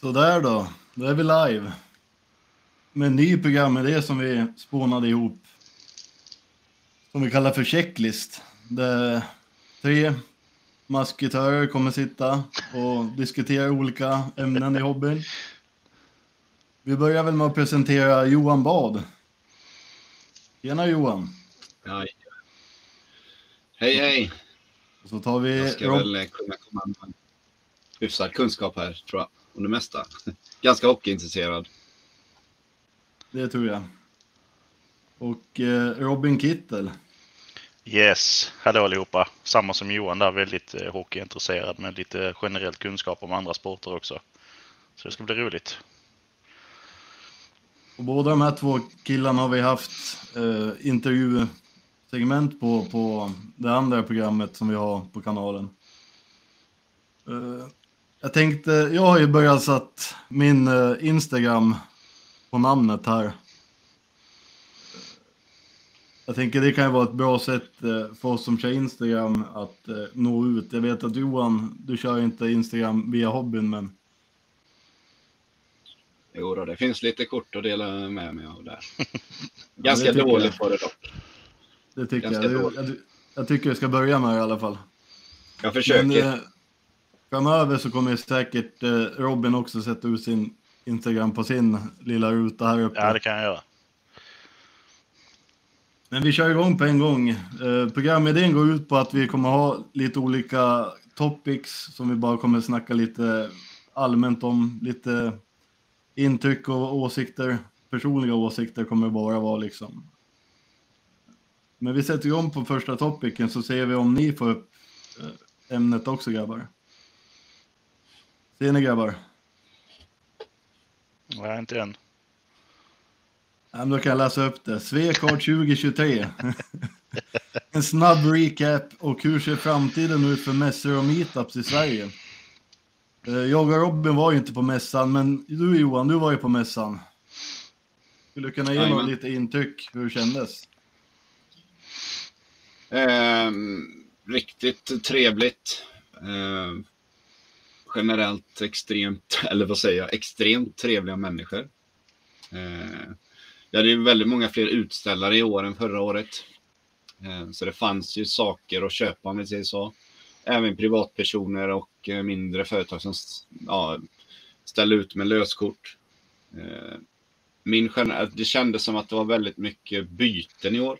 Sådär då, då är vi live. Med en ny programidé som vi spånade ihop. Som vi kallar för checklist. Där tre masketörer kommer sitta och diskutera olika ämnen i hobbyn. Vi börjar väl med att presentera Johan Bad. Tjena Johan. Ja. Hej hej! Och så tar vi Jag ska Rob- väl kunna komma med hyfsad kunskap här, tror jag. Om det mesta. Ganska hockeyintresserad. Det tror jag. Och eh, Robin Kittel. Yes, hallå allihopa. Samma som Johan där, väldigt eh, hockeyintresserad med lite generell kunskap om andra sporter också. Så det ska bli roligt. Och båda de här två killarna har vi haft eh, intervjusegment på, på det andra programmet som vi har på kanalen. Eh, jag tänkte, jag har ju börjat satt min eh, Instagram på namnet här. Jag tänker det kan ju vara ett bra sätt eh, för oss som kör Instagram att eh, nå ut. Jag vet att Johan, du kör inte Instagram via hobbyn men Jo då, det finns lite kort att dela med mig av där. Ganska tycker dåligt på det dock. det tycker Ganska jag. dåligt. Jag, jag. Jag tycker jag ska börja med det i alla fall. Jag försöker. Men, framöver så kommer säkert eh, Robin också sätta ut sin Instagram på sin lilla ruta här uppe. Ja, det kan jag göra. Men vi kör igång på en gång. Eh, programidén går ut på att vi kommer ha lite olika topics som vi bara kommer snacka lite allmänt om. Lite intryck och åsikter. Personliga åsikter kommer bara vara liksom. Men vi sätter igång på första topicen så ser vi om ni får upp eh, ämnet också grabbar. Ser ni grabbar? Nej, inte än. Ja, men då kan jag läsa upp det. Svekart 2023. en snabb recap och hur ser framtiden ut för mässor och meetups i Sverige? Eh, Jag och Robin var ju inte på mässan, men du Johan, du var ju på mässan. Skulle du kunna ge något Jajamän. lite intryck hur det kändes? Ehm, riktigt trevligt. Ehm, generellt extremt, eller vad säger jag, extremt trevliga människor. Ehm, det hade ju väldigt många fler utställare i år än förra året. Ehm, så det fanns ju saker att köpa om vi säger så. Även privatpersoner och eh, mindre företag som ja, ställde ut med löskort. Ehm, min, det kändes som att det var väldigt mycket byten i år.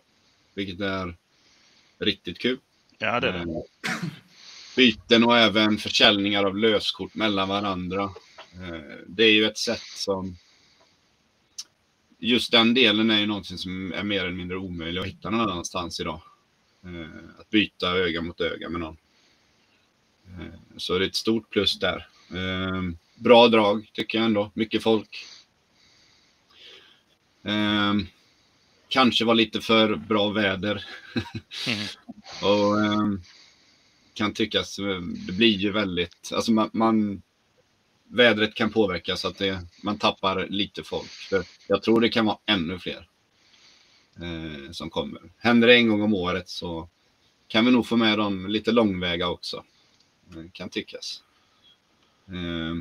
Vilket är riktigt kul. Ja, det är det. Byten och även försäljningar av löskort mellan varandra. Eh, Det är ju ett sätt som... Just den delen är ju någonting som är mer eller mindre omöjligt att hitta någon annanstans idag. Eh, Att byta öga mot öga med någon. Eh, Så det är ett stort plus där. Bra drag tycker jag ändå. Mycket folk. Kanske var lite för bra väder. Mm. Och kan tyckas, eh, det blir ju väldigt, alltså man, man vädret kan påverka så att det, man tappar lite folk. För jag tror det kan vara ännu fler eh, som kommer. Händer det en gång om året så kan vi nog få med dem lite långväga också. Eh, kan tyckas. Eh,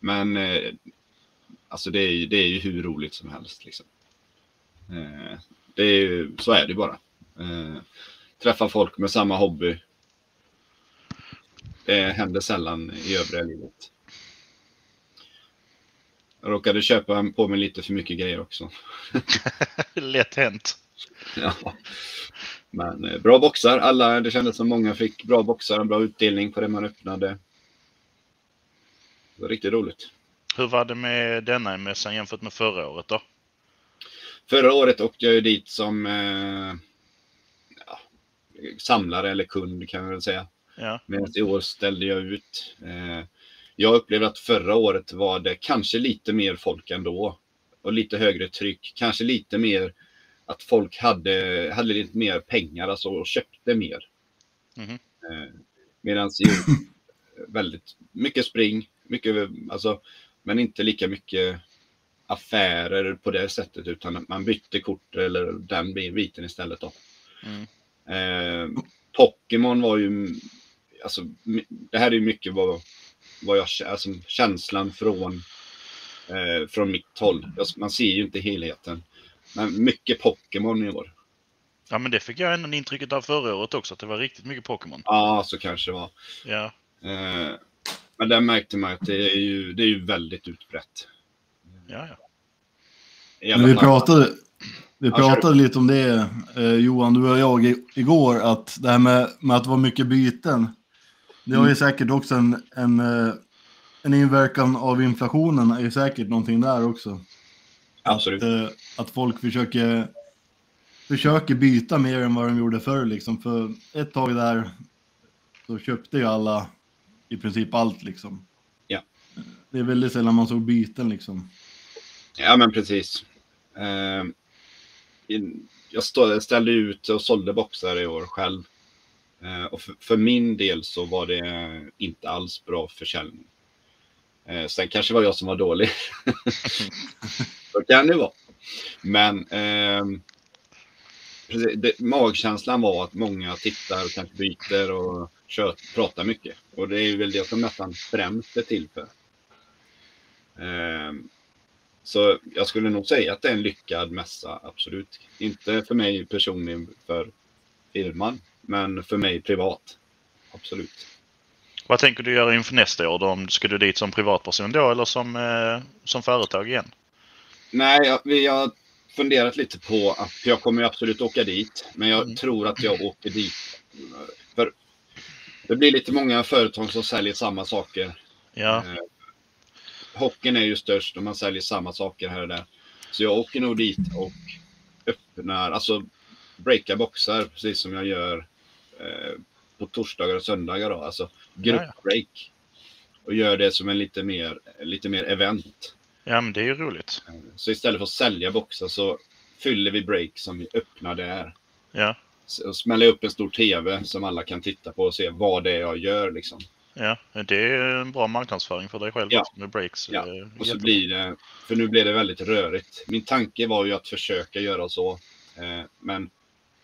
men eh, alltså det är, ju- det är ju hur roligt som helst. Liksom. Eh, det är ju, så är det bara. Eh, träffa folk med samma hobby. Det händer sällan i övriga livet. Jag råkade köpa på mig lite för mycket grejer också. Lätt hänt. Ja. Men eh, bra boxar. Alla, det kändes som många fick bra boxar och bra utdelning på det man öppnade. Det var riktigt roligt. Hur var det med denna mässan jämfört med förra året då? Förra året åkte jag ju dit som eh, ja, samlare eller kund kan jag väl säga. Ja, Medan i år ställde jag ut. Eh, jag upplevde att förra året var det kanske lite mer folk ändå. Och lite högre tryck. Kanske lite mer att folk hade, hade lite mer pengar alltså, och köpte mer. Mhm. Eh, Medan i år väldigt mycket spring. Mycket, alltså, men inte lika mycket affärer på det sättet utan att man bytte kort eller den biten istället. Då. Mm. Eh, Pokémon var ju, alltså, det här är ju mycket vad vad jag, alltså, känslan från, eh, från mitt håll. Jag, man ser ju inte helheten. Men mycket Pokémon i år. Ja, men det fick jag ändå intrycket av förra året också, att det var riktigt mycket Pokémon. Ja, så kanske det var. Ja, Eh, men där märkte man att det är ju, det är ju väldigt utbrett. ja, ja. Men vi pratade, vi Ja, pratade lite om det, eh, Johan, du och jag, igår, att det här med, med att det var mycket byten, det har ju säkert också en, en, eh, en inverkan av inflationen, är ju säkert någonting där också. Absolut. Att, eh, att folk försöker, försöker byta mer än vad de gjorde förr. Liksom. För ett tag där så köpte ju alla i princip allt. Liksom. Ja. Det är väldigt sällan man såg byten. Liksom. Ja, men precis. Eh, in- jag stå, ställde ut och sålde boxar i år själv. Eh, och för, för min del så var det inte alls bra försäljning. Eh, sen kanske det var jag som var dålig. så kan det vara. Men ehm, precis, det, magkänslan var att många tittar och kanske byter och kör, pratar mycket. Och det är väl det som nästan främst är till för. Ehm, så jag skulle nog säga att det är en lyckad mässa, absolut. Inte för mig personligen för firman, men för mig privat. Absolut. Vad tänker du göra inför nästa år då? Ska du dit som privatperson då eller som, eh, som företag igen? Nej, jag, vi har funderat lite på att jag kommer absolut åka dit, men jag Mm. tror att jag åker dit. För det blir lite många företag som säljer samma saker. Ja, Eh, hockeyn är ju störst och man säljer samma saker här och där. Så jag åker nog dit och öppnar, alltså breakar boxar precis som jag gör eh, på torsdagar och söndagar då, alltså gruppbreak. Och gör det som en lite mer, lite mer event. ja men det är ju roligt. Så istället för att sälja boxar så fyller vi break som vi öppnar där. Ja, Så smäller upp en stor tv som alla kan titta på och se vad det är jag gör liksom. ja. Det är en bra marknadsföring för dig själv Ja. med breaks. Ja, Och så blir det, för nu blir det väldigt rörigt. Min tanke var ju att försöka göra så. Eh, men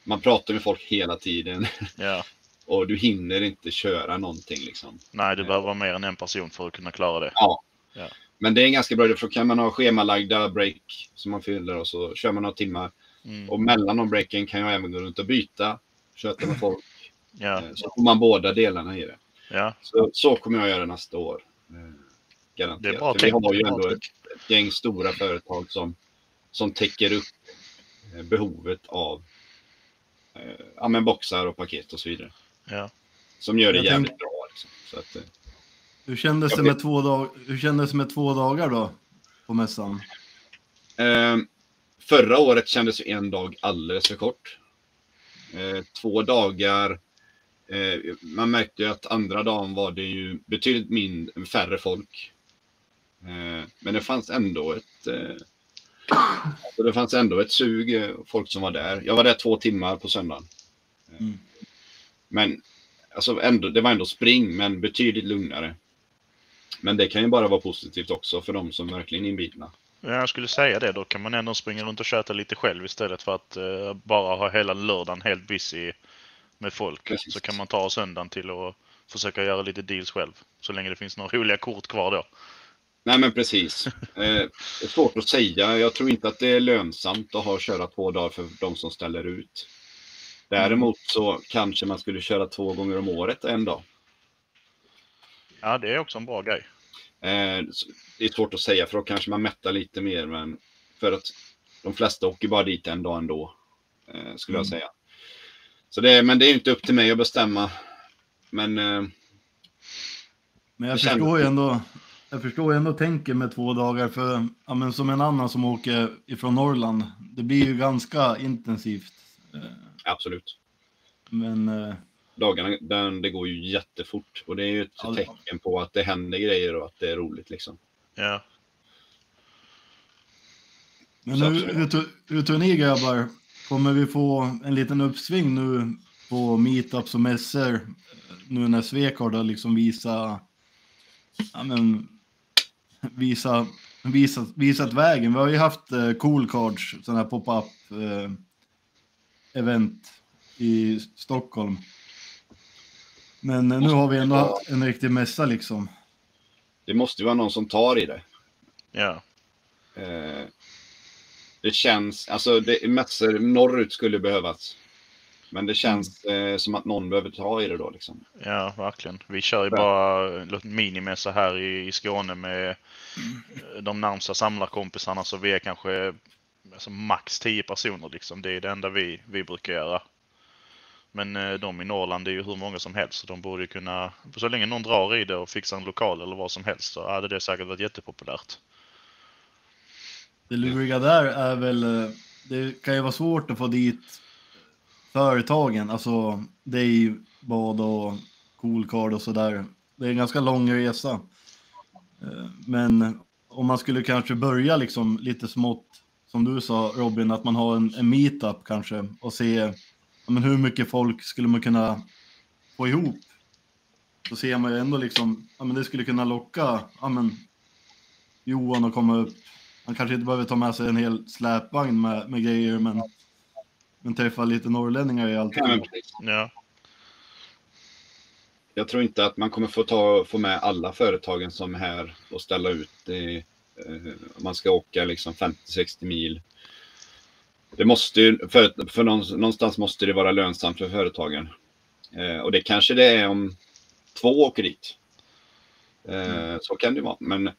man pratar med folk hela tiden Ja. och du hinner inte köra någonting liksom. Nej, du behöver vara mer än en person för att kunna klara det. Ja. Ja. Men det är en ganska bra idé för då kan man ha schemalagda break som man fyller och så kör man några timmar. Mm. Och mellan de breaken kan jag även gå runt och byta, köta med folk. Ja, Eh, Så får man båda delarna i det. ja. Så, så kommer jag göra nästa år. Eh, Garanterat. Det är bra För vi har ju ändå ett, ett gäng stora företag som, som täcker upp eh, behovet av ja, men boxar och paket och så vidare. Ja. Som gör det Jag jävligt tänk- bra. Liksom. Så att, eh, Hur kändes, det med två dag, hur kändes det med två dagar då? På mässan? eh, förra året kändes ju en dag alldeles för kort. Eh, två dagar. Eh, man märkte ju att andra dagen var det ju betydligt min, färre folk. Eh, men det fanns ändå ett alltså det fanns ändå ett sug eh, folk som var där. Jag var där två timmar på söndagen. Eh, Mm. Men alltså ändå, det var ändå spring, men betydligt lugnare. Men det kan ju bara vara positivt också för de som verkligen är inbitna. Ja, Jag skulle säga det. Då kan man ändå springa runt och köta lite själv istället för att eh, bara ha hela lördagen helt busy med folk. Precis. Så kan man ta söndagen till att försöka göra lite deals själv. Så länge det finns några roliga kort kvar då. Nej men precis. Eh, det är svårt att säga. Jag tror inte att det är lönsamt att ha köra två dagar för de som ställer ut. Däremot så kanske man skulle köra två gånger om året en dag. Ja, det är också en bra grej. Eh, det är svårt att säga för då kanske man mättar lite mer. Men för att de flesta åker bara dit en dag ändå. Eh, skulle jag Mm. säga. Så det, men det är inte upp till mig att bestämma. Men eh, Men jag förstår ju ändå, jag förstår ju ändå tänken med två dagar för, ja, men som en annan som åker ifrån Norrland, det blir ju ganska intensivt. Absolut. Men eh, Dagarna, den, det går ju jättefort. Och det är ju ett Ja, tecken på att det händer grejer och att det är roligt liksom. Ja. Men Så hur, tror- hur tror ni grabbar? Kommer vi få en liten uppsving nu på meetups och mässor nu när Svekard har liksom visa, ja men, visa, visa, visat vägen. Vi har ju haft eh, cool cards, sådana här pop-up eh, event i Stockholm. Men eh, nu har vi ändå haft en riktig mässa liksom. det måste ju vara någon som tar i det. Ja. Eh, det känns, alltså det, mässor norrut skulle behövas. Men det känns eh, som att någon behöver ta i det då liksom. Ja, verkligen. Vi kör ju Ja. bara minimässa här i, i Skåne med de närmsta samlarkompisarna så vi är kanske alltså, max 10 personer liksom. Det är det enda vi, vi brukar göra. Men eh, de i Norrland det är ju hur många som helst så de borde ju kunna, så länge någon drar i det och fixar en lokal eller vad som helst så hade det säkert varit jättepopulärt. Det luriga där är väl, eh, det kan ju vara svårt att få dit företagen, alltså dig, Bad och Coolcard och sådär. Det är en ganska lång resa. Eh, men om man skulle kanske börja liksom lite smått, som du sa Robin, att man har en, en meetup kanske och se men hur mycket folk skulle man kunna få ihop. Så ser man ju ändå liksom, ja men det skulle kunna locka, ja men Johan att komma upp han kanske inte behöver ta med sig en hel släpvagn med, med grejer, men, men träffa lite norrlänningar är alltid kul. Ja, Jag tror inte att man kommer få, ta, få med alla företagen som är här och ställa ut. Det, eh, man ska åka liksom 50-60 mil. Det måste ju, för, för någonstans, måste det vara lönsamt för företagen. Eh, och det kanske det är om två åker dit. Eh, Så kan det vara. Men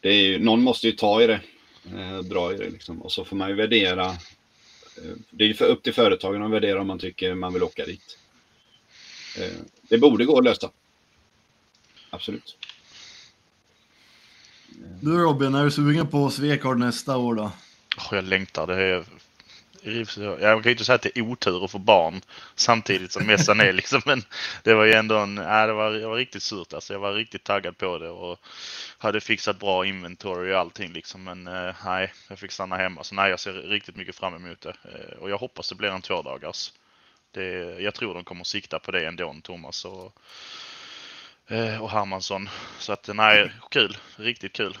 det är ju, någon måste ju ta i det. Eh, dra i det liksom. Och så får man ju värdera. Eh, det är ju för, upp till företagen att värdera om man tycker man vill åka dit. Eh, Det borde gå att lösa. Absolut. Du Robin, är du sugen på Svekard nästa år då? Jag längtar. Det är... Jag kan ju inte säga att det är otur att få barn samtidigt som mässan är liksom. Men det var ju ändå en... Nej, det, var, jag var riktigt surt alltså. Jag var riktigt taggad på det och hade fixat bra inventory och allting liksom. Men eh, nej, jag fick stanna hemma. Så nej, jag ser riktigt mycket fram emot det. Eh, och jag hoppas det blir en tvådagars. Det, jag tror de kommer sikta på det ändå, Thomas och, eh, och Hermansson. Så att nej, kul. Riktigt kul.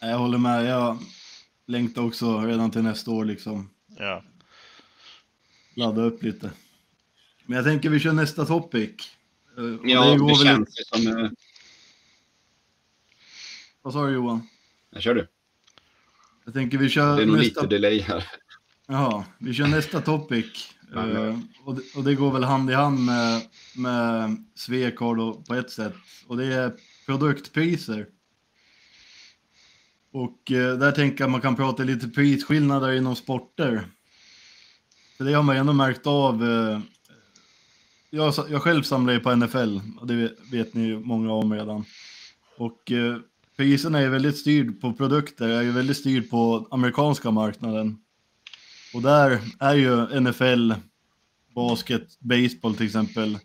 Jag håller med, jag längtar också redan till nästa år liksom. Ja. Ladda upp lite. Men jag tänker vi kör nästa topic. Eh, och Ja, går det väl- känns ju som... eh, Vad sa du Johan? Jag kör du. Jag tänker vi kör Det är nog nästa... lite delay här. Ja, vi kör nästa topic. Eh, och, det, och det går väl hand i hand med, med Svekard på ett sätt. Och det är produktpriser. Och eh, där tänker jag att man kan prata lite prisskillnader inom sporter. För det har man ändå märkt av. Eh, jag, jag själv samlar ju på NFL och det vet, vet ni många om redan. Och eh, priserna är väldigt styrd på produkter, är ju väldigt styrd på amerikanska marknaden. Och där är ju NFL, basket, baseball till exempel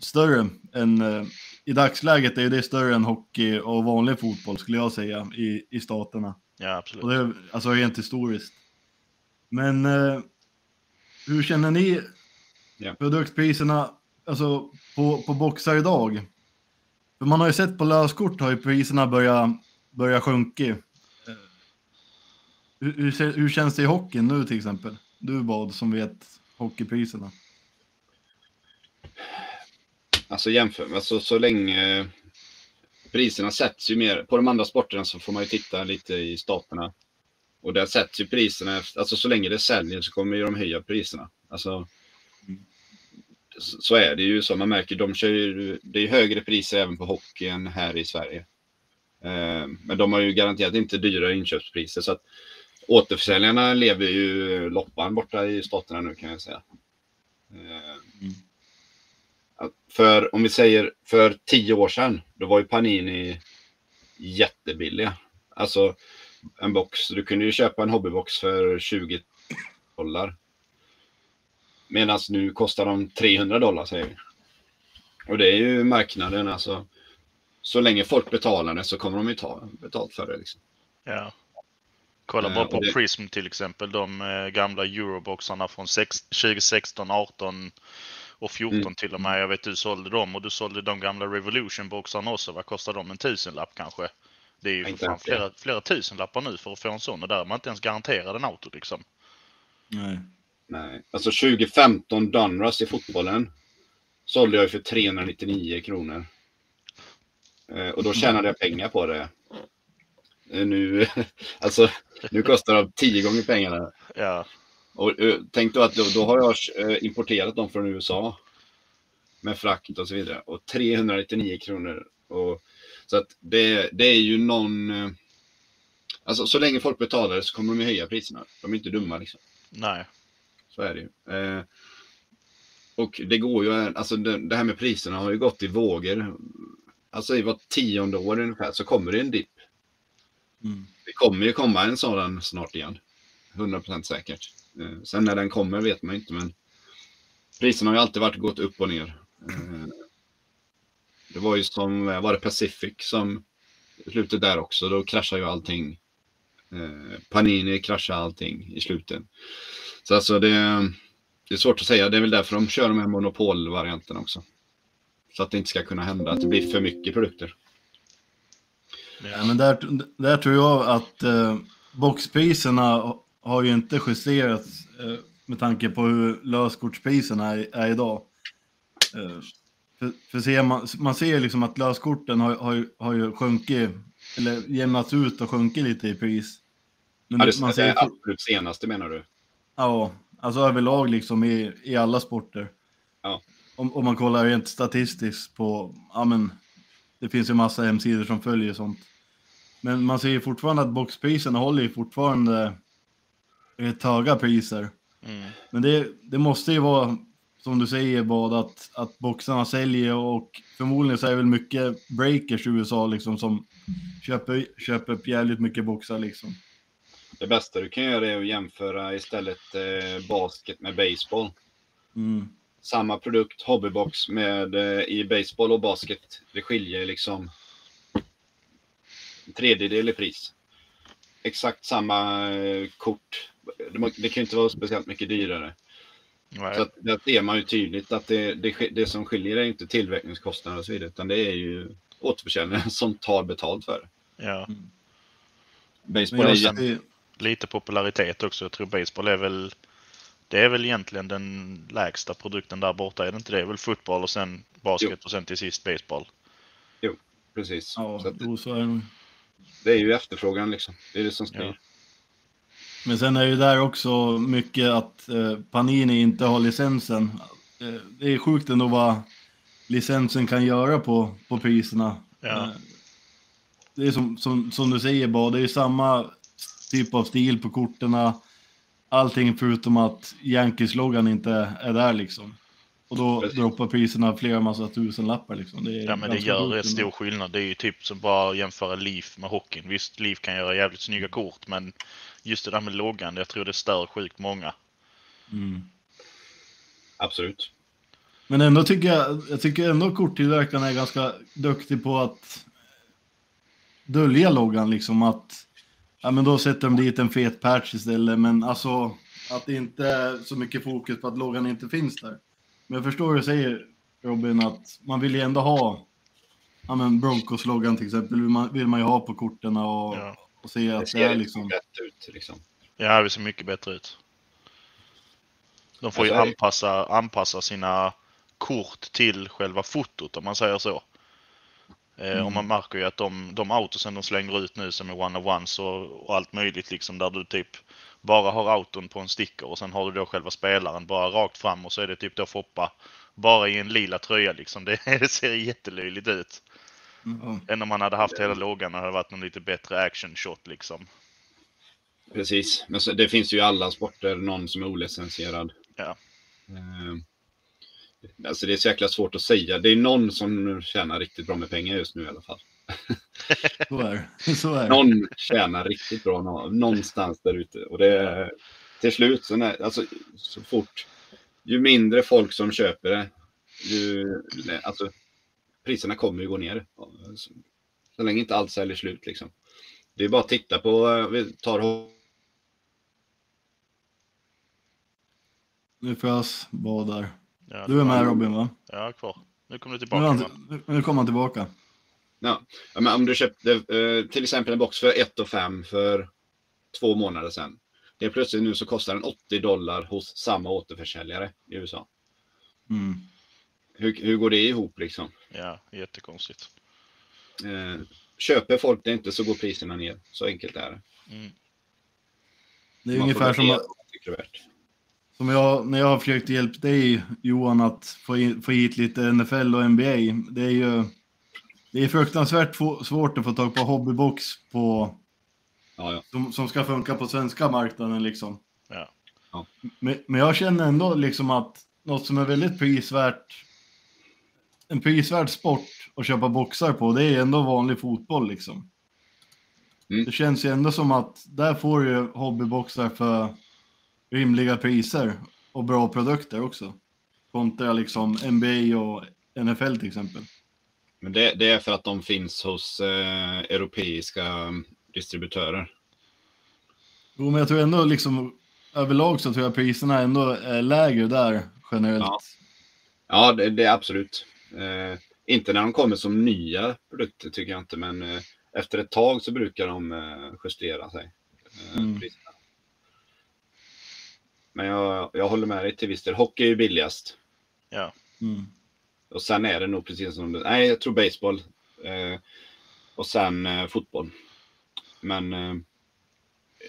större än eh, i dagsläget är ju det större än hockey och vanlig fotboll skulle jag säga i, i staterna. Ja, absolut. Och det är alltså rent historiskt. Men eh, hur känner ni Ja. produktpriserna alltså, på, på boxar idag? För man har ju sett på löskort har ju priserna börjat, börjat sjunka. Eh, Hur, hur, hur känns det i hockeyn nu till exempel? Du Bad som vet hockeypriserna. Alltså jämför, alltså så länge priserna sätts ju mer, på de andra sporterna så får man ju titta lite i staterna. Och där sätts ju priserna, alltså så länge det säljer så kommer ju de höja priserna. Alltså, så är det ju så, man märker, de kör ju, det är högre priser även på hockeyn här i Sverige. Eh, men de har ju garanterat inte dyra inköpspriser så att återförsäljarna lever ju loppan borta i staterna nu kan jag säga. Eh, för om vi säger för tio år sedan, då var ju Panini jättebilliga. Alltså en box, du kunde ju köpa en hobbybox för 20 dollar. Medan nu kostar de 300 dollar säger vi. Och det är ju marknaden alltså. Så länge folk betalar det så kommer de ju ta betalt för det. Liksom. Ja. Kolla Eh, bara på det- Prism till exempel. De eh, gamla Euroboxarna från sex- 2016, 18 och 14 Mm. till och med. Jag vet du sålde dem och du sålde de gamla Revolution-boxarna också. Vad kostar de? En tusenlapp kanske? Det är ju för fan flera, flera tusenlappar nu för att få en sån och där är man inte ens garanterad en auto liksom. Nej. Nej. Alltså 2015 Donruss i fotbollen. sålde jag ju för 399 kronor. Eh, och då tjänade jag pengar på det. Eh, Nu, alltså, nu kostar de tio gånger pengarna. Ja, Och eh, tänk då att då, då har jag eh, importerat dem från USA. Med frakt och så vidare. Och 399 kronor. Och, så att det, det är ju någon... eh, Alltså så länge folk betalar så kommer de ju höja priserna. De är inte dumma liksom. nej. Så är det ju. Eh, och det går ju, alltså det, det här med priserna har ju gått i vågor. Alltså i var tionde år ungefär så kommer det en dipp. Mm. Det kommer ju komma en sådan snart igen. 100% säkert. Eh, sen när den kommer vet man inte men priserna har ju alltid varit gått upp och ner. Eh, det var ju som, eh, var det Pacific som i slutet där också, då kraschar ju allting. Panini kraschar allting i slutet. Så alltså det, det är svårt att säga, det är väl därför de kör de här monopolvarianten också. Så att det inte ska kunna hända att det blir för mycket produkter. Ja, men där, där tror jag att eh, boxpriserna har ju inte justerats eh, med tanke på hur löskortspriserna är, är idag. Eh, för, för ser man, man ser liksom att löskorten har, har, har ju sjunkit, eller jämnats ut och sjunkit lite i pris. Men Ja, det, man det ser, är absolut senaste menar du? ja, alltså överlag liksom i, i alla sporter. Ja. Om, om man kollar rent statistiskt på, ja men, det finns ju massa hemsidor som följer sånt. Men man ser ju fortfarande att boxpriserna håller ju fortfarande rätt höga priser. Mm. Men det, det måste ju vara, som du säger, Bad, att, att boxarna säljer och förmodligen så är det väl mycket breakers i USA liksom som köper, köper upp jävligt mycket boxar liksom. Det bästa du kan göra är att jämföra istället eh, basket med baseball. Mm. Samma produkt, hobbybox med eh, i baseball och basket. Det skiljer liksom en tredjedel i pris. Exakt samma eh, kort. Det, det kan ju inte vara speciellt mycket dyrare. Nej. Så att där ser man ju tydligt att det, det, det som skiljer är inte tillverkningskostnader och så vidare, utan det är ju återförsäljaren som tar betalt för det. Ja. Baseball Men är ser- Lite popularitet också. Jag tror baseball är väl det är väl egentligen den lägsta produkten där borta, är det inte det? Det är väl fotboll och sen basket och sen till sist baseball. precis. ja, Så att jo, så är det. det är ju efterfrågan liksom. Det är det som styr. Ja. Men sen är ju där också mycket att eh, Panini inte har licensen. Eh, det är sjukt ändå vad licensen kan göra på, på priserna. Ja. Eh, det är som, som, som du säger bara, det är samma typ av stil på korten. Allting förutom att Yankees-loggan inte är där liksom. Och då Precis. droppar priserna flera massa tusen lappar liksom. Det är Ja men det gör rätt stor skillnad. Det är ju typ som bara jämföra Leaf med hockeyn. Visst, Leaf kan göra jävligt snygga kort men just det där med loggan, jag tror det stör sjukt många. Mm. Absolut. Men ändå tycker jag, jag tycker ändå korttillverkarna är ganska duktig på att dölja loggan liksom att ja men då sätter de dit en fet patch istället men alltså att det inte är så mycket fokus på att loggan inte finns där. Men jag förstår hur du säger Robin att man vill ju ändå ha ja men Broncos-loggan till exempel vill man, vill man ju ha på korten och, Ja. Och se Det att det ser är inte liksom rätt ut liksom. Ja, det ser mycket bättre ut. De får ju Alltså, är- anpassa, anpassa sina kort till själva fotot om man säger så. Eh, Och man märker ju att de, de autosen de slänger ut nu som är one-of-ones och, och allt möjligt liksom där du typ bara har auton på en sticker och sen har du då själva spelaren bara rakt fram och så är det typ då Foppa bara i en lila tröja liksom. Det, det ser jättelöjligt ut. Ja. Än om man hade haft hela loggan och det hade varit någon lite bättre action shot liksom. Precis. Men så, det finns ju i alla sporter någon som är olicensierad. Ja. Eh, alltså det är så jäkla svårt att säga. Det är någon som tjänar riktigt bra med pengar just nu i alla fall. så är. Så är. Någon tjänar riktigt bra nå- någonstans där ute. Och det är till slut, så, när, alltså, så fort, ju mindre folk som köper det, ju, alltså, priserna kommer ju gå ner. Så, så länge inte allt säljer slut liksom. Det är bara att titta på, eh, vi tar Nu frös vad där. Ja, Du är med Robin va? Ja, kvar. Nu kommer du Nu, tillbaka. va? han- nu, nu kommer han tillbaka. Ja, ja, men om du köpte eh, till exempel en box för 1 och 5 för två månader sedan. Det är plötsligt nu så kostar den 80 dollar hos samma återförsäljare i USA. Mm. Hur, hur går det ihop liksom? Ja, jättekonstigt. Eh, köper folk det inte så går priserna ner. Så enkelt är det. Mm. Det är Man ungefär som, värt. som jag, när jag har försökt hjälpa dig Johan att få, in, få hit lite NFL och NBA. Det är ju det är fruktansvärt få- svårt att få tag på hobbybox på, Ja, ja. som, som ska funka på svenska marknaden liksom. Ja. Ja. Men, men jag känner ändå liksom att något som är väldigt prisvärt, en prisvärd sport att köpa boxar på, det är ändå vanlig fotboll liksom. Mm. Det känns ju ändå som att där får du hobbyboxar för rimliga priser och bra produkter också. Kontra liksom NBA och NFL till exempel. Men det, det är för att de finns hos eh, europeiska distributörer. Jo, men jag tror ändå liksom överlag så tror jag priserna ändå är lägre där generellt. Ja. Ja, det, det är absolut. Eh, inte när de kommer som nya produkter tycker jag inte, men eh, efter ett tag så brukar de eh, justera sig. Eh, Mm. Men jag, jag håller med dig till viss del. Hockey är ju billigast. Ja. Mm. Och sen är det nog precis som det Nej, jag tror baseball. Eh, och sen eh, fotboll. Men eh,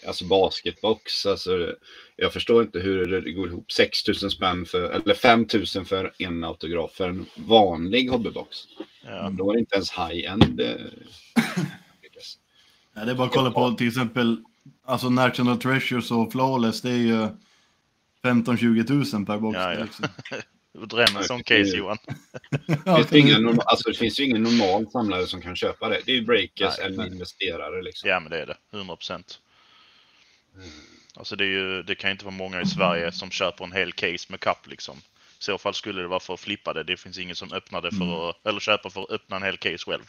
alltså basketbox, alltså jag förstår inte hur det går ihop. 6 000 spänn för, eller 5 000 för en autograf för en vanlig hobbybox. Ja. Då är det inte ens high-end. eh. Ja, det är bara att kolla på till exempel alltså National Treasures och Flawless. Det är ju 15-20 000 per box. Ja, ja. Liksom. Sån case Johan. Ja, Finns det, ingen normal, alltså, det finns ju ingen normal samlare som kan köpa det. Det är ju breakers Nej, eller investerare. Liksom. Ja men det är det, 100 procent. Alltså det, ju, det kan ju inte vara många i Sverige som köper en hel case med kapp liksom. I så fall skulle det vara för att flippa det. Det finns ingen som öppnar det för att, eller köper för att öppna en hel case själv.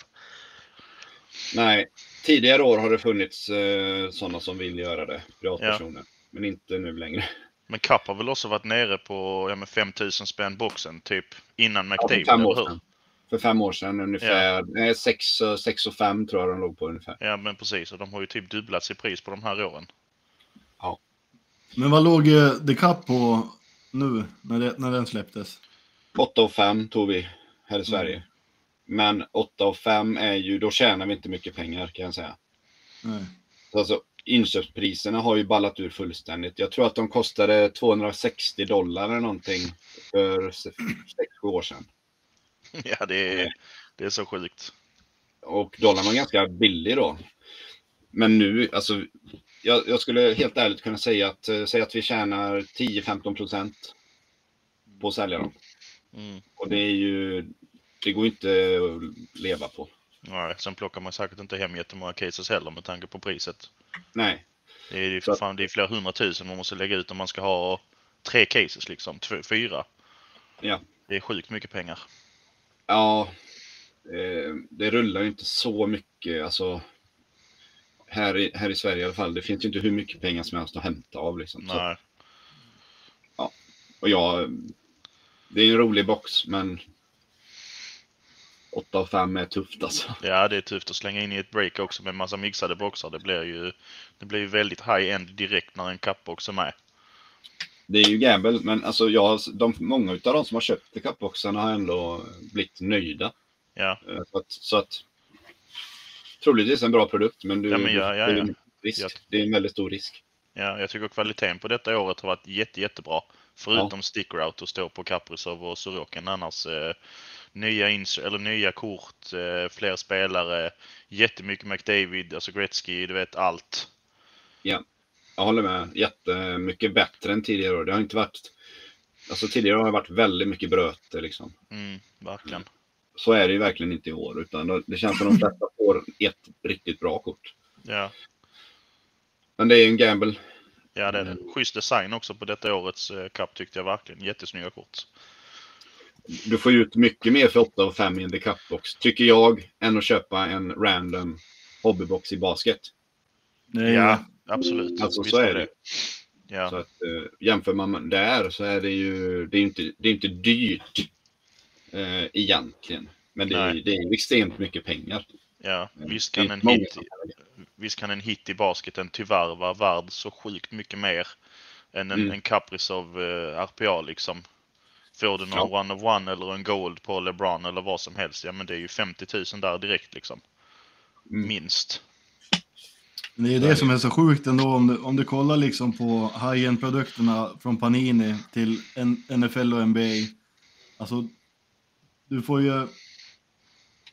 Nej, tidigare år har det funnits eh, sådana som vill göra det, privatpersoner. Men inte nu längre. Men kapp har väl också varit nere på ja, men 5000 spänn boxen typ innan Ja, för McDavid, fem år eller hur? sedan. För fem år sedan ungefär. Sex, och- sex och fem tror jag de låg på ungefär. Ja men precis, och de har ju typ dubblats i pris på de här åren. Men vad låg eh, The Cup på nu när, det, när den släpptes? 8 och 5 tog vi här i Sverige. Men 8 och 5 är ju, då tjänar vi inte mycket pengar kan jag säga. Nej. Så Alltså, inköpspriserna har ju ballat ur fullständigt. Jag tror att de kostade 260 dollar eller någonting för 6-7 år sedan. ja det är, det är så sjukt. Och dollarn var ganska billig då. Men nu, alltså, jag, jag skulle helt ärligt kunna säga att, eh, säga att vi tjänar 10-15 procent på att sälja dem. Mm. Och det är ju, det går inte att leva på. Nej, sen plockar man säkert inte hem jättemånga cases heller med tanke på priset. Nej, Det är ju fan, det är flera hundratusen man måste lägga ut om man ska ha tre cases liksom, två, fyra. ja. Det är sjukt mycket pengar. Ja, eh, det rullar ju inte så mycket. Alltså, här, i, här i Sverige i alla fall. Det finns ju inte hur mycket pengar som helst att hämta av. Liksom. Så, Nej. och jag, det är en rolig box, men 8 av 5 är tufft alltså. Ja, det är tufft att slänga in i ett break också med massa mixade boxar. Det blir ju det blir ju väldigt high-end direkt när en kappbox är med. Det är ju gamble, men alltså jag, de, många av de som har köpt pickupboxarna har ändå blivit nöjda. Ja, Eh, Så att, så att troligtvis en bra produkt, men, du, Ja, men ja, ja, det, är ja. en risk. Ja. det är en väldigt stor risk. ja, jag tycker kvaliteten på detta året har varit jätte, jättebra. Förutom stick route och stå på Kaprizov och Sorokin. Annars eh, nya, ins- eller nya kort, eh, fler spelare, jättemycket McDavid, alltså Gretzky, du vet allt. Jag håller med. Jättemycket bättre än tidigare år. Det har inte varit... Alltså tidigare har det varit väldigt mycket bröte liksom. Mm, verkligen. Så är det ju verkligen inte i år, utan det känns som de flesta får ett riktigt bra kort. Ja, Men det är ju en gamble. ja det är det. Schysst design också på detta årets eh, cup tyckte jag verkligen. Jättesnygga kort. Du får ju ut mycket mer för 8 och 5 i en decupbox, tycker jag, än att köpa en random hobbybox i basket. Är, Ja, absolut. Alltså Visst så är det. Så Ja, att, eh, jämför man där så är det ju det är inte, det är inte dyrt eh, egentligen. Men det är, Nej. det är ju extremt mycket pengar. Ja. Visst Det är kan, en hit, visst kan en hit i basketen tyvärr vara värd så sjukt mycket mer än en, Mm. en Kaprizov eh, RPA liksom. Får du någon Ja. one of one eller en gold på LeBron eller vad som helst, ja men det är ju 50 000 där direkt liksom. Mm. Minst. Men Det är det som är så sjukt ändå om du, om du kollar liksom på high-end-produkterna från Panini till NFL och NBA. Alltså, du får ju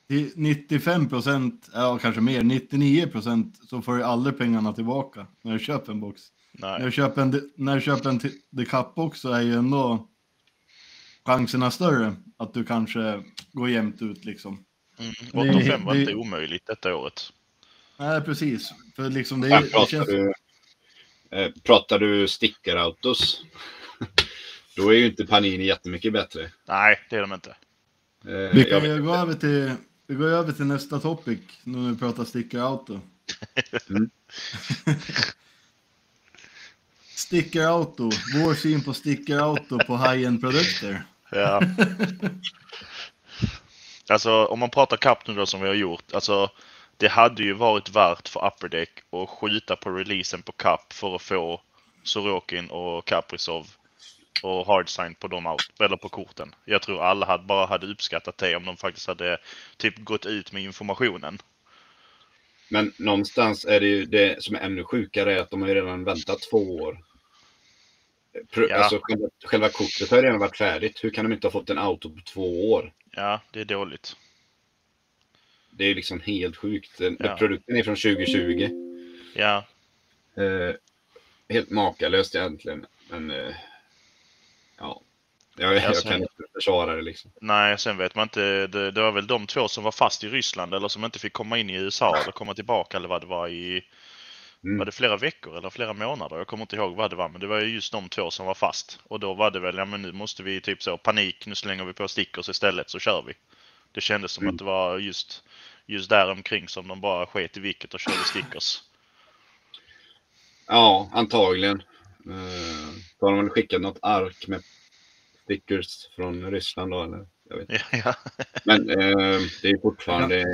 till 95 procent, ja kanske mer, 99 procent så får du aldrig pengarna tillbaka när du köper en box. När Nej. du köper en, när du köper en The Cup också är ju ändå chanserna större att du kanske går jämnt ut liksom. Mm. Det 8 är- och 5 var det- inte omöjligt detta året. Nej, precis. För liksom det, är, det pratar, känns... du, eh, pratar du stickerautos, då är ju inte Panini jättemycket bättre. Nej, det är de inte. Eh, Vi kan ju gå över till, vi går över till nästa topic nu när vi pratar sticker auto. Mm. sticker auto, vår syn på sticker auto på high-end produkter. Ja. alltså om man pratar kapp nu då som vi har gjort. Alltså det hade ju varit värt för Upper Deck att skjuta på releasen på kapp för att få Sorokin och Kaprizov och Hardsign på de out, eller på korten. Jag tror alla hade, bara hade uppskattat det om de faktiskt hade typ gått ut med informationen. Men någonstans är det ju det som är ännu sjukare är att de har ju redan väntat två år. Pro, Ja. Alltså själva, själva kortet har ju redan varit färdigt. Hur kan de inte ha fått en auto på två år? Ja, det är dåligt. Det är ju liksom helt sjukt. Ja. Produkten är från 2020. Ja, Eh, helt makalöst egentligen. Men eh, jag, jag Alltså- kan inte försvara det liksom. Nej, sen vet man inte. Det, det var väl de två som var fast i Ryssland eller som inte fick komma in i USA eller komma tillbaka eller vad det var i... Mm. Var det flera veckor eller flera månader? Jag kommer inte ihåg vad det var, men det var ju just de två som var fast. Och då var det väl, ja men nu måste vi typ så panik, nu slänger vi på stickers istället så kör vi. Det kändes som Mm. att det var just, just där omkring som de bara sket i vilket och körde stickers. Ja, antagligen. Eh, då har de väl skickat något ark med stickers från Ryssland då eller? Jag vet. Ja, ja. Men eh, det är ju fortfarande...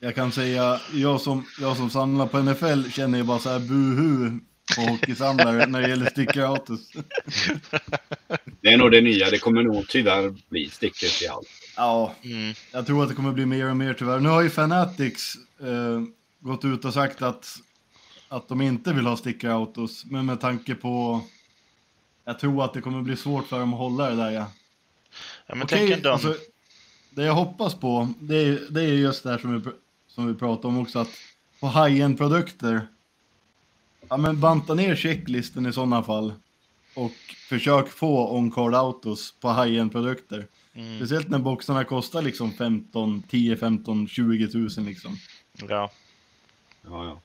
Jag kan säga, jag som, jag som samlar på NFL känner ju bara så här buhu på hockeysamlare när det gäller sticker autos. Det är nog det nya. Det kommer nog tyvärr bli stickers i allt. Ja, Mm, jag tror att det kommer bli mer och mer tyvärr. Nu har ju Fanatics eh, gått ut och sagt att, att de inte vill ha sticker autos, men med tanke på jag tror att det kommer bli svårt för dem att hålla det där. Ja. ja men Okej, tänk alltså, det jag hoppas på, det är, det är just det här som vi, som vi pratade om också, att på high-end produkter, ja men banta ner checklisten i sådana fall och försök få on-card autos på high-end produkter. mm, Speciellt när boxarna kostar liksom 15, 10, 15, 20 tusen liksom. ja. Ja, ja.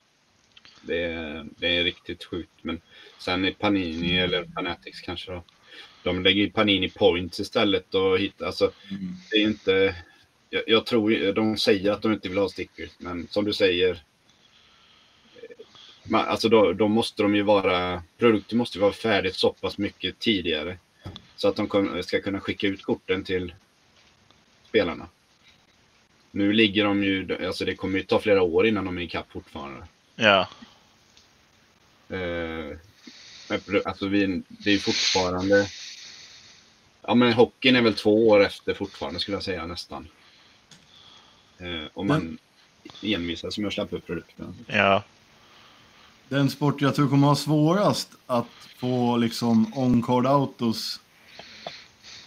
Det är, det är riktigt sjukt. Men sen är Panini eller Fanatics kanske då. De lägger Panini points istället och hittar, alltså det är inte... Jag, jag tror de säger att de inte vill ha stickers, men som du säger. eh, Man, alltså då, då måste de ju vara, produkten måste ju vara färdigt så pass mycket tidigare. Så att de ska kunna skicka ut korten till spelarna. Nu ligger de ju, alltså det kommer ju ta flera år innan de är ikapp fortfarande. Ja, Eh, alltså vi, det är fortfarande... Ja men hockeyn är väl två år efter fortfarande skulle jag säga nästan. Eh, om man envisas med att släppa upp produkten. ja. Den sport jag tror kommer ha svårast att få liksom on-card autos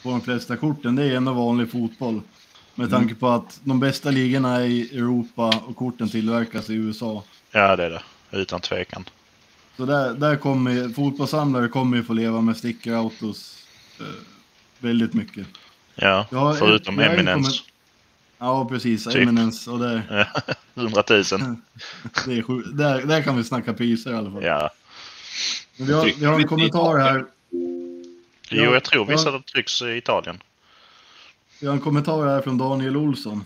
på de flesta korten, det är ändå vanlig fotboll. Med tanke på att de bästa ligorna i Europa och korten tillverkas i USA. Ja, det är det. Utan tvekan. Så där, där kommer fotbollssamlare kommer ju få leva med sticker autos eh, väldigt mycket. Ja, Ja, förutom jag- jag Eminence. kommer- Ja, precis. Typ. Eminence och det, Ja, 100 000. det är sju, där, där kan vi snacka priser i alla fall. Ja. Men vi, har, vi har en kommentar här. Jo, Ja, jag tror vissa ja. trycks i Italien. Vi har en kommentar här från Daniel Olsson.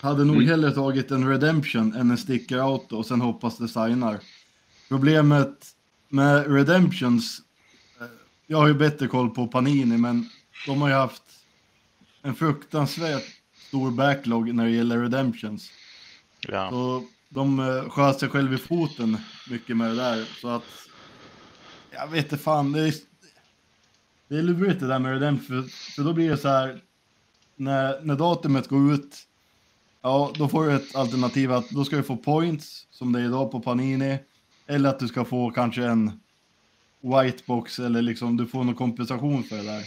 Hade nog Mm. hellre tagit en Redemption än en sticker auto och sen hoppas det signar. Problemet med Redemptions, eh, jag har ju bättre koll på Panini, men de har ju haft en fruktansvärt stor backlog när det gäller Redemptions. Ja. Så de eh, sköt sig själv i foten mycket med det där. Så att, jag vet inte fan, det är, det är lurigt det där med Redemption, för, för då blir det så här, när, när datumet går ut, ja, då får du ett alternativ att då ska du få points, som det är idag på Panini, eller att du ska få kanske en whitebox eller liksom du får någon kompensation för det där.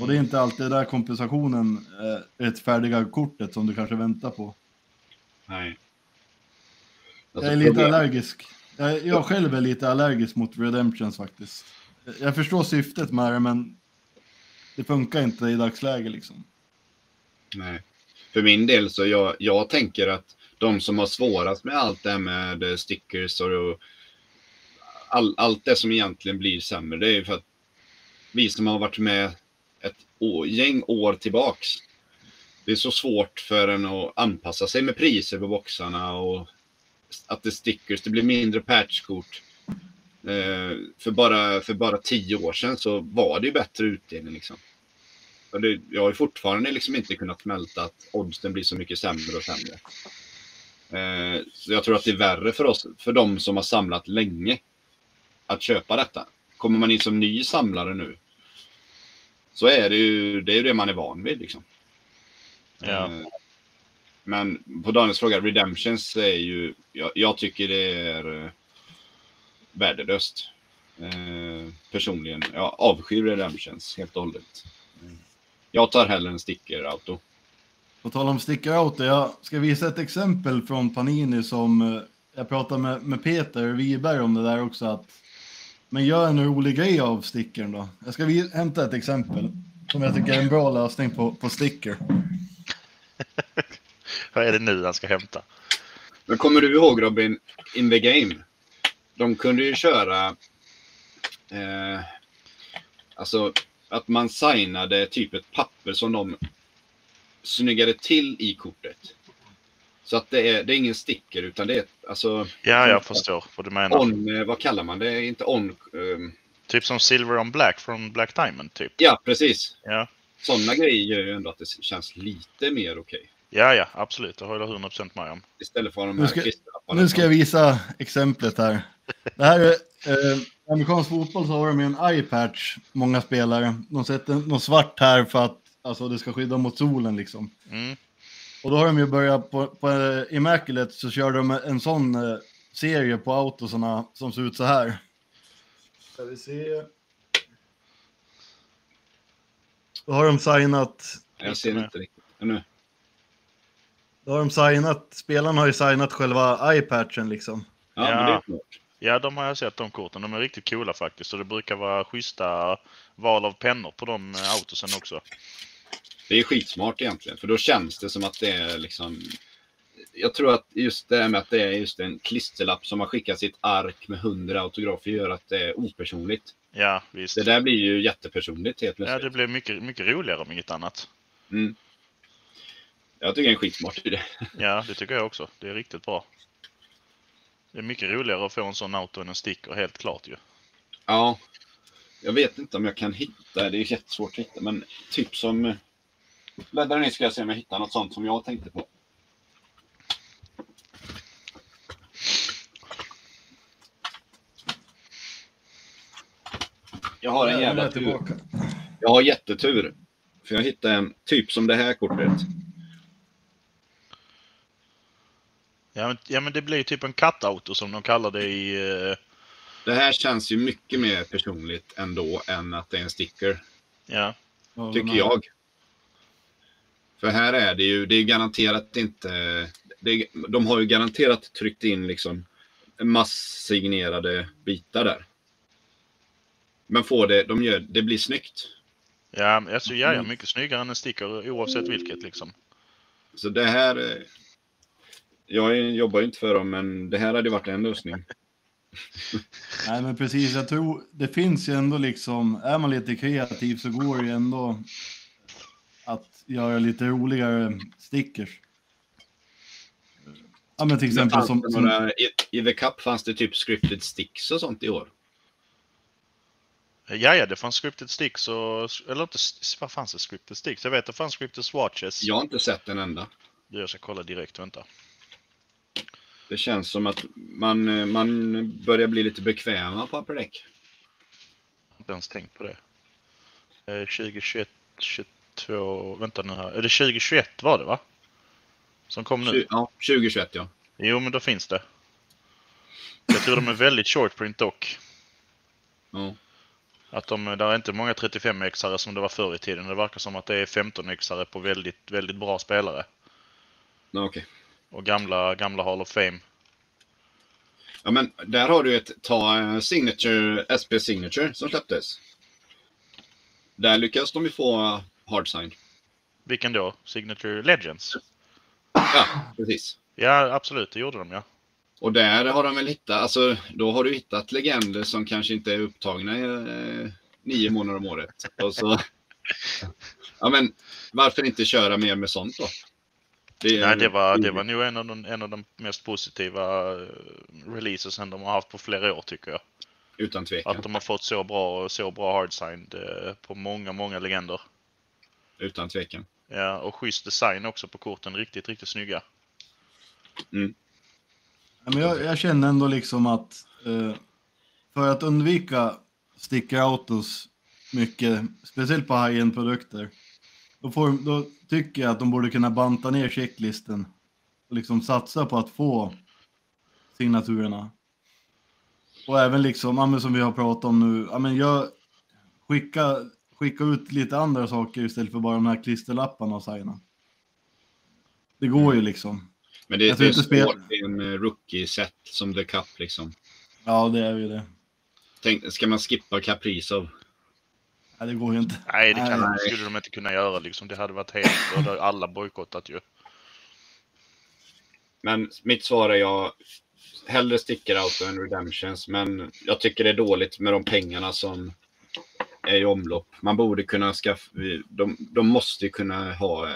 Och det är inte alltid där kompensationen eh, är ett färdiga kortet som du kanske väntar på. Nej. Jag är lite allergisk. Jag, jag själv är lite allergisk mot Redemptions faktiskt. Jag förstår syftet med det, men det funkar inte i dagsläget liksom. Nej. För min del så jag, jag tänker att de som har svårast med allt det här med eh, stickers och all, allt det som egentligen blir sämre, det är ju för att vi som har varit med ett år, gäng år tillbaks. Det är så svårt för en att anpassa sig med priser på boxarna och att det stickers, det blir mindre patchkort. Eh, för, bara, för bara tio år sedan så var det ju bättre utdelning. Liksom. Och det, jag har ju fortfarande liksom inte kunnat smälta att oddsen blir så mycket sämre och sämre. Eh, så jag tror att det är värre för oss, för de som har samlat länge, att köpa detta. Kommer man in som ny samlare nu, så är det ju det, är det man är van vid. Liksom. Ja. Eh, Men på Daniels fråga, Redemptions är ju, jag, jag tycker det är eh, värdelöst. Eh, personligen, jag avskyr Redemptions helt och hållet. Jag tar hellre en sticker-auto. På tal om sticker out, jag ska visa ett exempel från Panini som eh, jag pratade med, med Peter Wiberg om det där också. Att, men gör en rolig grej av stickern då. Jag ska vi, hämta ett exempel som jag tycker är en bra lösning på, på sticker. Vad är det nu han ska hämta? Men kommer du ihåg Robin, In the Game? De kunde ju köra eh, alltså att man signade typ ett papper som de snyggade till i kortet. Så att det är, det är ingen sticker utan det är alltså Ja, jag förstår vad du menar. on, eh, vad kallar man det? Inte on, ehm, Typ som Silver on Black från Black Diamond, typ. ja precis. Ja, Sådana grejer gör ju ändå att det känns lite mer okej. ja, ja absolut. Det håller jag 100% med om. Istället för de Nu här ska- klisterlapparna. Nu ska jag visa exemplet här. Det här är eh, amerikansk fotboll så har de ju en eye-patch, många spelare. De sätter något svart här för att alltså, det ska skydda mot solen liksom. Mm. Och då har de ju börjat på, på Immaculate så kör de en sån eh, serie på autosarna som ser ut så här. Ska vi se. Då har de signat, Jag ser inte riktigt. Nu. då har de signat, spelarna har ju signat själva eye-patchen liksom. Ja, Ja. men det är klart. Ja, de har jag sett de korten. De är riktigt coola faktiskt. Och det brukar vara schyssta val av pennor på de eh, autosen också. Det är skitsmart egentligen, för då känns det som att det är liksom... Jag tror att just det här med att det är just en klisterlapp som har skickat sitt ark med hundra autografer gör att det är opersonligt. Ja, visst. Det där blir ju jättepersonligt helt Ja, plötsligt. det blir mycket, mycket roligare om inget annat. Mm. Jag tycker det är en skitsmart idé. Ja, det tycker jag också. Det är riktigt bra. Det är mycket roligare att få en sån auto än en sticker, helt klart ju. Ja. Jag vet inte om jag kan hitta, det är jättesvårt att hitta, men typ som... Bläddra ner ska jag se om jag hittar något sånt som jag tänkte på. Jag har en jävla tur. Jag har jättetur. För jag hittade en typ som det här kortet. Ja men, ja, men det blir typ en kattauto som de kallar det i... eh, Det här känns ju mycket mer personligt ändå än att det är en sticker. ja. Tycker jag. För här är det ju, det är garanterat inte... Det är, de har ju garanterat tryckt in liksom massignerade bitar där. Men får det, de gör, det blir snyggt. Ja, alltså, ja, ja, mycket snyggare än en sticker oavsett vilket liksom. Så det här... Jag jobbar ju inte för dem, men det här hade varit en lösning. Nej men precis, jag tror det finns ju ändå liksom, är man lite kreativ så går det ju ändå göra lite roligare stickers. Ja men till exempel som, några, i, I The Cup fanns det typ scripted sticks och sånt i år. Ja, ja, det fanns scripted sticks och... Eller inte... Vad fanns det scripted sticks? Jag vet det fanns scripted swatches. Jag har inte sett en enda. Det Jag ska kolla direkt, vänta. Det känns som att man, eh, man börjar bli lite bekväma på Upper Deck. Jag har inte ens tänkt på det. Eh, 2021, 22, vänta nu här. Är det 2021 var det va? Som kom nu? Ja, 2021 ja. Jo, men då finns det. Jag tror de är väldigt short print dock. ja. Att de, där är inte många 35-exare som det var förr i tiden. Det verkar som att det är 15-exare på väldigt, väldigt bra spelare. ja okej. Och gamla, gamla Hall of Fame. Ja, men där har du ett, ta eh, Signature, SP Signature som släpptes. Där lyckas de ju få uh, hard sign. Vilken då? Signature Legends? Ja, precis. Ja, absolut. Det gjorde de ja. Och där har de väl hittat, alltså då har du hittat legender som kanske inte är upptagna i eh, nio månader om året. Och så, ja men varför inte köra mer med sånt då? Det, Nej, det var, det var nog en av, de, en av de mest positiva eh, releasesen de har haft på flera år tycker jag. Utan tvekan. Att de har fått så bra, så bra hardsigned eh, på många, många legender. Utan tvekan. Ja, och schysst design också på korten. Riktigt, riktigt snygga. Ja, Men jag, jag känner ändå liksom att eh, för att undvika sticker autos mycket, speciellt på high-end produkter, då, får, då tycker jag att de borde kunna banta ner checklisten och liksom satsa på att få signaturerna. Och även liksom, ja, som vi har pratat om nu, ja, men jag skicka, skicka ut lite andra saker istället för bara de här klisterlapparna och signa. Det går ju liksom. Men det, det är inte spel- svårt i en eh, rookie-set som The Cup liksom. Ja, det är ju det. Tänk, ska man skippa Kaprizov? Nej, det går ju inte. Nej, det kan, Nej. skulle de inte kunna göra liksom. Det hade varit helt... Då hade alla bojkottat ju. Men mitt svar är jag hellre sticker out än redemptions. Men jag tycker det är dåligt med de pengarna som är i omlopp. Man borde kunna skaffa, de, de måste kunna ha eh,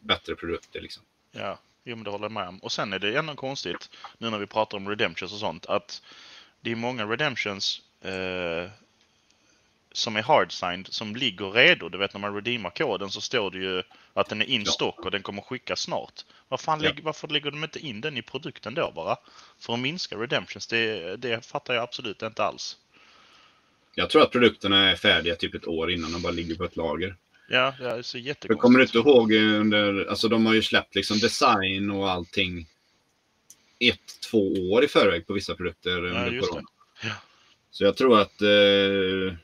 bättre produkter liksom. Ja, jo, men det håller jag med om. Och sen är det ändå konstigt, nu när vi pratar om redemptions och sånt, att det är många redemptions eh, som är hard-signed som ligger redo. Du vet när man redeemar koden så står det ju att den är in stock och den kommer skickas snart. Vad fan, Ja. Varför lägger de inte in den i produkten då bara? För att minska redemptions, det, det fattar jag absolut inte alls. Jag tror att produkterna är färdiga typ ett år innan de bara ligger på ett lager. Ja, det är så jättekonstigt. kommer du inte ihåg under, alltså de har ju släppt liksom design och allting ett, två år i förväg på vissa produkter Ja, under just corona. Ja. Så jag tror att eh,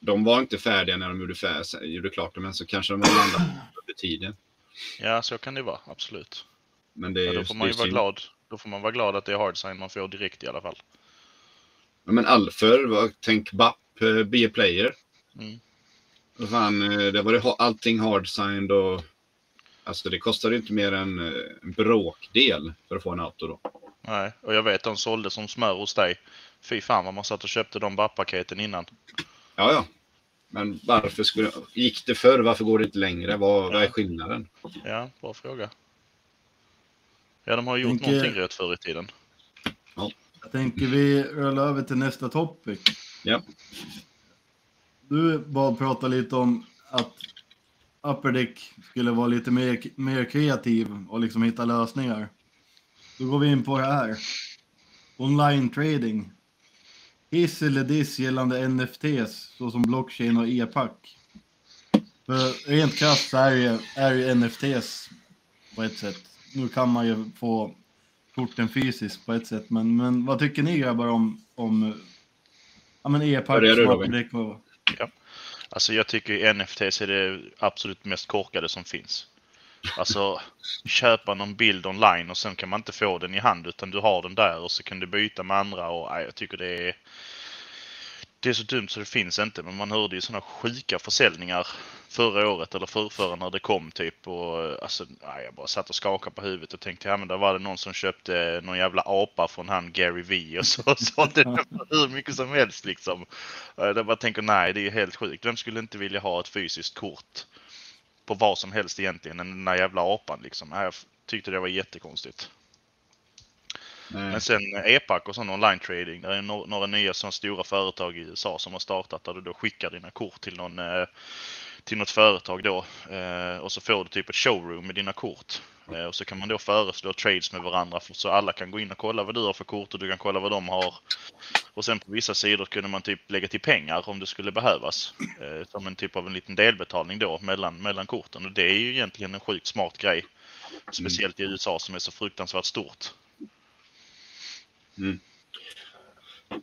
de var inte färdiga när de gjorde, fär, gjorde klart det, men så kanske de har landat under tiden. Ja, så kan det vara, absolut. Men det Ja, ju då får man ju vara glad. Då får man vara glad att det är hard-sign man får direkt i alla fall. Ja, Men all, förr, tänk BAP, eh, Be a player. Mm. Vad fan, eh, det var det allting hard-signed och Alltså det kostade inte mer än eh, en bråkdel för att få en auto då. Nej, och jag vet de sålde som smör hos dig. Fy fan vad man satt och köpte de BAP-paketen innan. Ja, ja. Men varför skulle... Gick det förr? Varför går det inte längre? Vad, vad är Ja. skillnaden? Ja, bra fråga. Ja, de har gjort Tänker- någonting rätt förr i tiden. Jag tänker vi rullar över till nästa topic. Ja. Du bara prata lite om att Upper Deck skulle vara lite mer, mer kreativ och liksom hitta lösningar. Då går vi in på det här. Online trading. Hiss eller diss gällande NFTs såsom blockchain och e-pack. För rent krasst så är ju, är ju NFTs på ett sätt. Nu kan man ju få korten fysiskt på ett sätt, men, men vad tycker ni grabbar om, om ja, men e-pack och Alltså jag tycker NFTs är det absolut mest korkade som finns. Alltså köpa någon bild online och sen kan man inte få den i hand utan du har den där och så kan du byta med andra och nej, jag tycker det är det är så dumt så det finns inte men man hörde ju sådana sjuka försäljningar förra året eller förrförra när det kom typ och alltså nej, jag bara satt och skakade på huvudet och tänkte ja men där var det någon som köpte någon jävla apa från han Gary V och så sålde den hur mycket som helst liksom. Eh, jag bara tänker nej, det är helt sjukt. Vem skulle inte vilja ha ett fysiskt kort på vad som helst egentligen än den där jävla apan liksom? Jag tyckte det var jättekonstigt. Nej. Men sen e-pack och sån online trading. Det är no- några nya sådana stora företag i USA som har startat där du då skickar dina kort till någon eh, till något företag då. Eh, och så får du typ ett showroom med dina kort. Eh, Och så kan man då föreslå trades med varandra så alla kan gå in och kolla vad du har för kort och du kan kolla vad de har. Och sen på vissa sidor kunde man typ lägga till pengar om det skulle behövas. Eh, som en typ av en liten delbetalning då mellan, mellan korten. Och det är ju egentligen en sjukt smart grej. Speciellt i USA som är så fruktansvärt stort. Mm.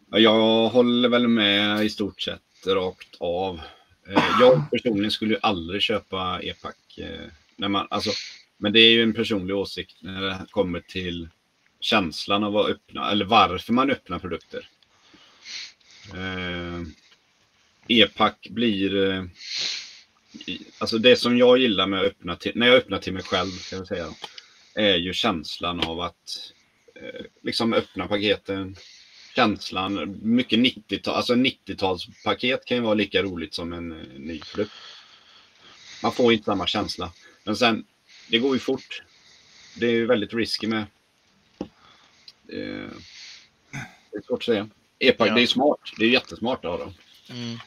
Jag håller väl med i stort sett rakt av. Eh, jag personligen skulle ju aldrig köpa e-pack. Eh, när man, alltså, men det är ju en personlig åsikt när det kommer till känslan av att öppna, eller varför man öppnar produkter. EPAC E-pack blir... Alltså det som jag gillar med att öppna till, när jag öppnar till mig själv, ska jag säga, är ju känslan av att liksom öppna paketen, känslan, mycket 90-tal, alltså en 90-talspaket kan ju vara lika roligt som en eh, ny produkt. Man får inte samma känsla. Men sen, det går ju fort. Det är ju väldigt risky med. Eh, det är svårt att säga. E-pack, Ja. det är smart. Det är jättesmart av dem. Mm.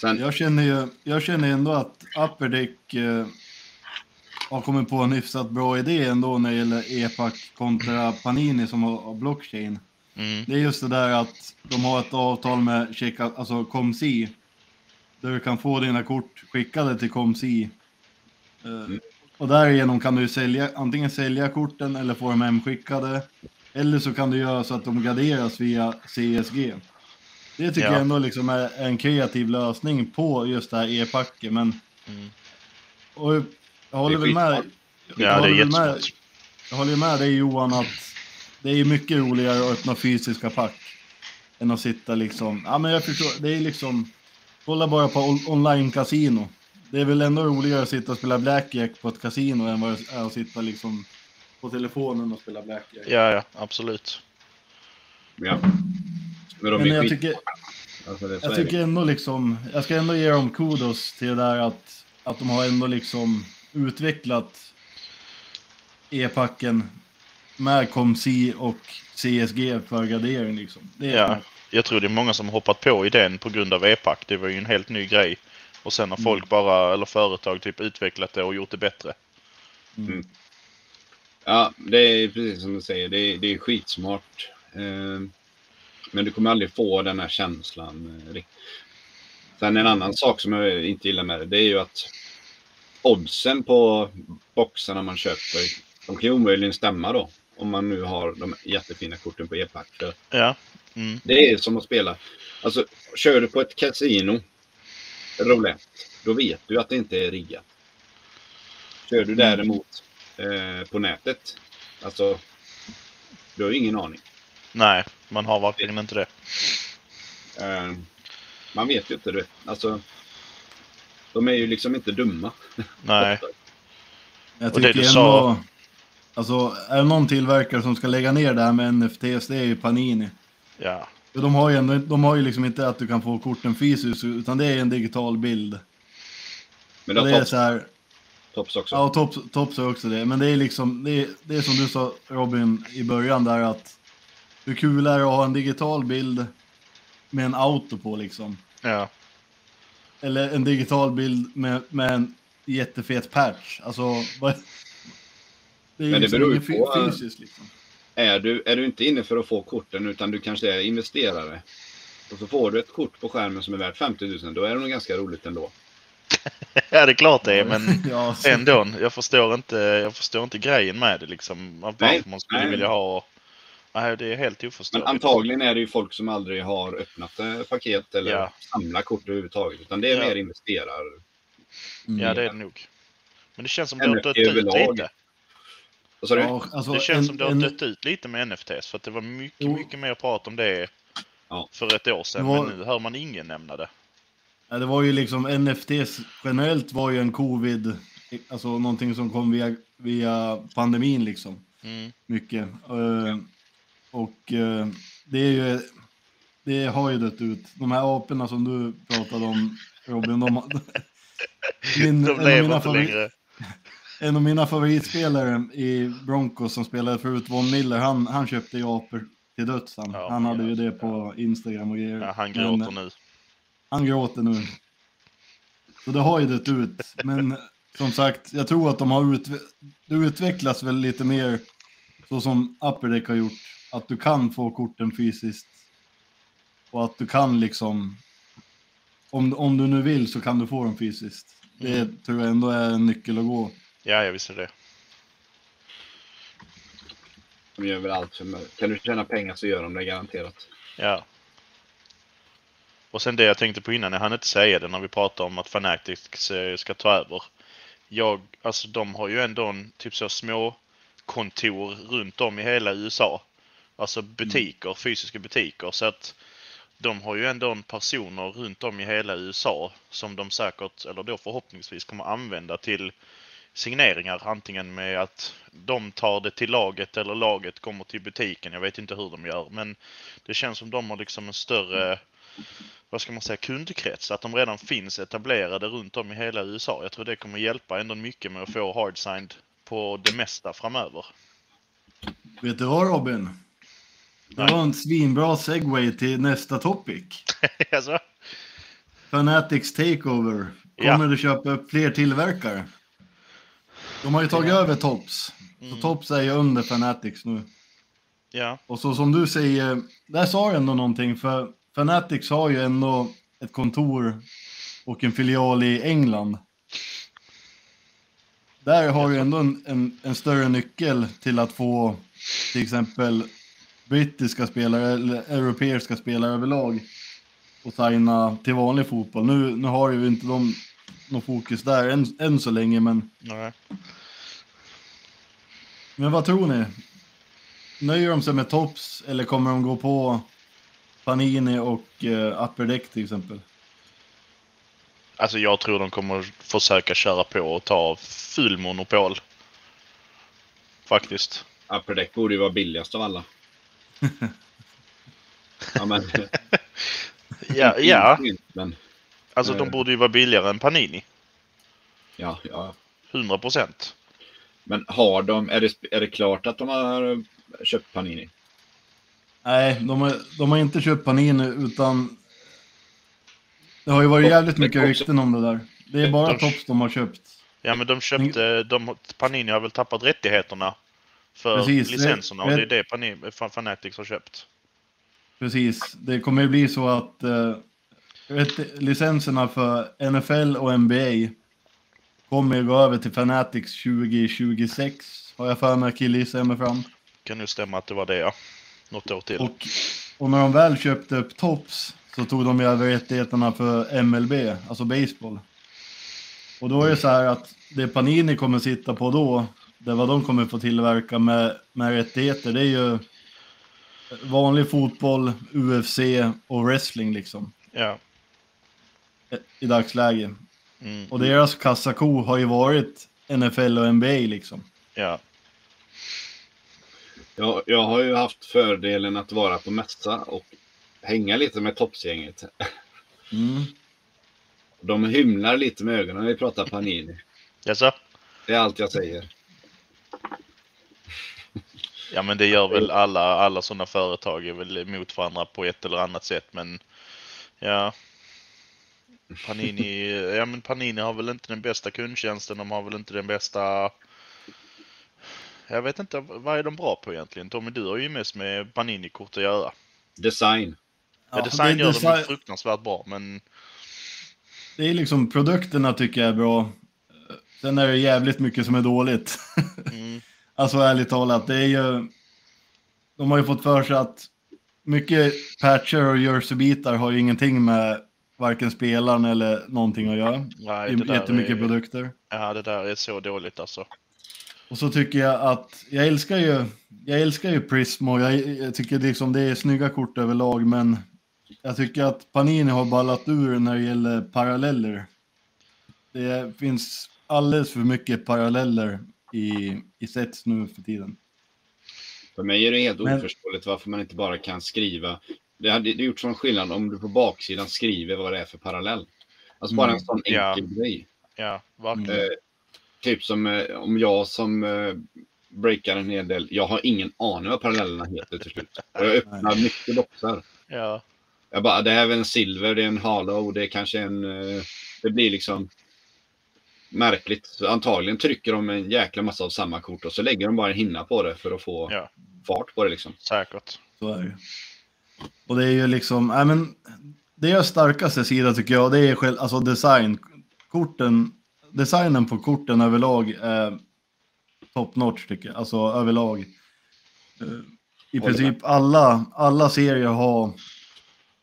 Sen, Jag känner ju jag känner ändå att Upper Deck eh, har kommit på en hyfsat bra idé ändå när det gäller e-pack kontra Panini som har, blockchain. Mm. Det är just det där att de har ett avtal med checka, alltså Comsi. Där du kan få dina kort skickade till Comsi. Eh, och därigenom kan du sälja, antingen sälja korten eller få dem hemskickade. Eller så kan du göra så att de graderas via CSG. Det tycker Ja. jag ändå liksom är en kreativ lösning på just det här e-packet. Men Mm. och jag håller väl med. jag Ja, det är håller väl med- jag håller med dig Johan att det är mycket roligare att öppna fysiska pack. Än att sitta liksom, ja men jag förstår, det är liksom, kolla bara på on- online-casino. Det är väl ändå roligare att sitta och spela blackjack på ett casino än vad det är att sitta liksom på telefonen och spela blackjack. Ja, ja, absolut. ja. Men de Men jag skit... tycker, alltså, jag tycker ändå liksom, jag ska ändå ge dem kudos till det där att, att de har ändå liksom utvecklat e-packen med ComC och CSG för gradering liksom. Det är Ja, jag tror det är många som har hoppat på idén på grund av e-pack. Det var ju en helt ny grej. Och sen har folk bara, eller företag, typ utvecklat det och gjort det bättre. Ja, det är precis som du säger. Det är, det är skitsmart. Eh, men du kommer aldrig få den här känslan. eh, Sen en annan sak som jag inte gillar med det, det är ju att oddsen på boxarna man köper, de kan ju omöjligen stämma då. Om man nu har de jättefina korten på e-pack. Ja. Mm. Det är som att spela. Alltså, kör du på ett kasino, roulette, då vet du att det inte är riggat. Kör du däremot eh, på nätet, alltså, du har ju ingen aning. Nej, man har verkligen inte det. Eh, man vet ju inte det. Alltså, de är ju liksom inte dumma. Nej. Jag Och det tycker du ändå, sa- alltså är det någon tillverkare som ska lägga ner det här med NFTs, det är ju Panini. Ja. För de har ju ändå, de har ju liksom inte att du kan få korten fysiskt, utan det är en digital bild. Men det det är tops, så här, tops också. ja Tops, Tops har också det, men det är liksom, det är, det är som du sa Robin i början där att hur kul är det att ha en digital bild med en auto på liksom? Ja. Eller en digital bild med, med en jättefet patch. Alltså, vad... Det är Men det liksom beror ju fy- på, fysiskt liksom. Är, du, är du inte inne för att få korten utan du kanske är investerare. Och så får du ett kort på skärmen som är värt 50 000. Då är det nog ganska roligt ändå. ja, det är klart det är, men ja, ändå. Jag förstår inte, jag förstår inte grejen med det liksom. Varför Nej, man skulle nej. vilja ha... Nej, det är helt Men oförståeligt. antagligen är det ju folk som aldrig har öppnat paket eller Ja. samlat kort överhuvudtaget. Utan det är Ja. mer investerar. Mm. Ja, det är det nog. Men det känns som det har dött ut lite. Vad? Ja, alltså, Det känns en- som det har en- dött ut lite med NFTs. För att det var mycket, Jo. mycket mer prat om det Ja. för ett år sedan. Var- Men nu hör man ingen nämna det. Ja, det var ju liksom NFTs generellt var ju en covid, alltså någonting som kom via, via pandemin liksom. Mm. Mycket. Eh, och eh, det är ju, det har ju dött ut. De här aporna som du pratade om Robin, de, min, De lever mina inte längre. en av mina favoritspelare i Broncos som spelade förut, Von Miller, han, han köpte ju apor till döds. Han, Ja, han men hade ju det på Instagram och grejer. Ja, han Men- gråter nu. han gråter nu. Så det har ju dött ut. Men som sagt, jag tror att de har utve det utvecklas väl lite mer så som Upper Deck har gjort. Att du kan få korten fysiskt. Och att du kan liksom, om, om du nu vill så kan du få dem fysiskt. Det tror jag ändå är en nyckel att gå. Ja, jag visste det. De gör väl allt för möjligt. Kan du tjäna pengar så gör de det garanterat. Ja. Och sen det jag tänkte på innan, jag hann inte säga det när vi pratade om att Fanatics eh, ska ta över. Jag, alltså de har ju ändå en typ så små kontor runt om i hela USA. Alltså butiker, fysiska butiker. Så att de har ju ändå en personer runt om i hela USA som de säkert, eller då förhoppningsvis kommer använda till signeringar. Antingen med att de tar det till laget eller laget kommer till butiken. Jag vet inte hur de gör. Men det känns som de har liksom en större, vad ska man säga, kundkrets. Att de redan finns etablerade runt om i hela USA. Jag tror det kommer hjälpa ändå mycket med att få hardsigned på det mesta framöver. Vet du vad Robin? Det var en svinbra segway till nästa topic. alltså, Fanatics Takeover. Ja. Kommer du köpa upp fler tillverkare? De har ju tagit Ja. över Tops. Så Mm. Tops är ju under Fanatics nu. ja, Och så som du säger, där sa du ändå någonting för Fanatics har ju ändå ett kontor och en filial i England. Där har du ändå en, en, en större nyckel till att få till exempel brittiska spelare eller europeiska spelare överlag och signa till vanlig fotboll. Nu, nu har ju inte de någon fokus där än, än så länge, men nej. Men vad tror ni? Nöjer de sig med Tops eller kommer de gå på Panini och uh, Upper Deck till exempel? Alltså jag tror de kommer försöka köra på och ta full monopol. Faktiskt. Upper Deck borde ju vara billigast av alla. Ja, men, Ja, ja. Men, alltså Eh. de borde ju vara billigare än Panini. ja, ja. 100 procent. Men har de, är det, är det klart att de har eh, köpt Panini? Nej, de har, de har inte köpt Panini utan det har ju varit jävligt mycket också- rykten om det där. Det är bara De- Tops de har köpt. Ja men de köpte, de, Panini har väl tappat rättigheterna för Precis, licenserna och det- är det Fanatics har köpt. Precis, det kommer ju bli så att uh, licenserna för NFL och NBA kommer gå över till Fanatics 2026. Har jag för mig, killgissar jag mig fram. Kan ju stämma att det var det ja. Något år till. Och, och när de väl köpte upp Tops så tog de ju över rättigheterna för MLB, alltså baseball. Och då är det så här att det Panini kommer sitta på då, det vad de kommer få tillverka med, med rättigheter, det är ju vanlig fotboll, UFC och wrestling liksom Ja. i dagsläget. Mm, Och deras kassako har ju varit NFL och NBA liksom. Ja. Jag, jag har ju haft fördelen att vara på mässa och hänga lite med toppsgänget. Mm. De hymlar lite med ögonen när vi pratar Panini. Jaså? Det är allt jag säger. Ja men det gör väl alla, alla sådana företag är väl emot varandra på ett eller annat sätt men ja. Panini, ja men Panini har väl inte den bästa kundtjänsten, de har väl inte den bästa jag vet inte, vad är de bra på egentligen? Tommy, du har ju mest med Panini-kort att göra. Design. Ja, design det- gör de design- ju fruktansvärt bra, men Det är liksom produkterna tycker jag är bra. Sen är det jävligt mycket som är dåligt. mm, Alltså ärligt talat, det är ju... De har ju fått för sig att mycket patcher och jerseybitar har ju ingenting med varken spelaren eller någonting att göra. nej, Det där jättemycket är, produkter. ja, det där är så dåligt alltså. Och så tycker jag att, jag älskar ju, jag älskar ju Prism och jag, jag tycker liksom det är snygga kort överlag, men jag tycker att Panini har ballat ur när det gäller paralleller. Det finns alldeles för mycket paralleller i, i sets nu för tiden. För mig är det helt Men- oförståeligt varför man inte bara kan skriva. Det hade det gjort sån skillnad om du på baksidan skriver vad det är för parallell. Alltså bara Mm. en sån Ja. enkel grej. Ja, verkligen. Eh, typ som eh, om jag som eh, breakar en hel del. Jag har ingen aning vad parallellerna heter till slut. Och jag öppnar mycket boxar. Ja, Jag bara, det är väl en silver, det är en hollow, det är kanske en... eh, det blir liksom... märkligt. Antagligen trycker de en jäkla massa av samma kort och så lägger de bara en hinna på det för att få Ja. fart på det liksom. Säkert. Så är det ju. Och det är ju liksom, nej men deras starkaste sida tycker jag, det är själv, alltså design. Korten, designen på korten överlag är top notch tycker jag, alltså överlag. Eh, I princip alla, alla serier har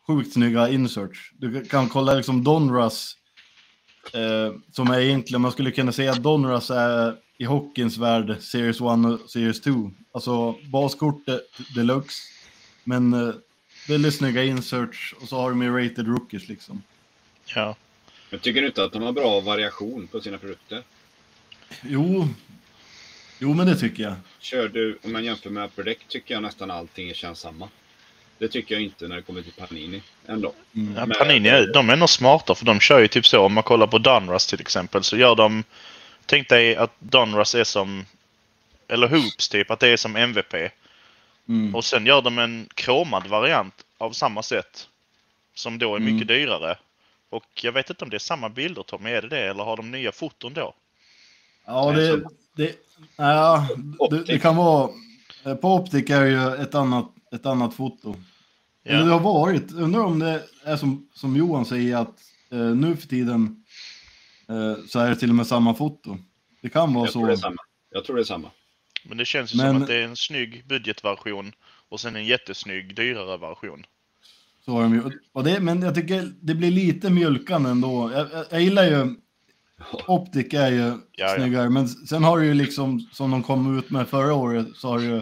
sjukt snygga inserts. Du kan kolla liksom Donruss, eh, som är egentligen, man skulle kunna säga att Donruss är i hockeyns värld Series 1 och Series 2. Alltså baskortet deluxe, men eh, väldigt snygga inserts och så har de ju rated rookies liksom. Ja. Jag tycker inte att de har bra variation på sina produkter. Jo, jo men det tycker jag. Kör du, om man jämför med Upper Deck, tycker jag nästan allting känns samma. Det tycker jag inte när det kommer till Panini ändå. Mm. Men- Panini, är- de är nog smarta för de kör ju typ så. Om man kollar på Donruss till exempel så gör de... Tänk dig att Donruss är som... Eller Hoops typ, att det är som MVP. Mm. Och sen gör de en kromad variant av samma sätt. Som då är Mm. mycket dyrare. Och jag vet inte om det är samma bilder Tommy, är det det? Eller har de nya foton då? Ja, det, det, ja, det, det kan vara... På Optik är ju ett annat, ett annat foto. Eller det Ja, har varit. Undrar om det är som, som Johan säger att eh, nu för tiden eh, så är det till och med samma foto. Det kan vara Jag tror det är så. samma. Jag tror det är samma. men det känns ju Men- som att det är en snygg budgetversion och sen en jättesnygg dyrare version. så har de ju. Och det, men jag tycker det blir lite mjölkande ändå. Jag, jag, jag gillar ju... Optik är ju ja. snyggare, men sen har du ju liksom som de kom ut med förra året så har du ju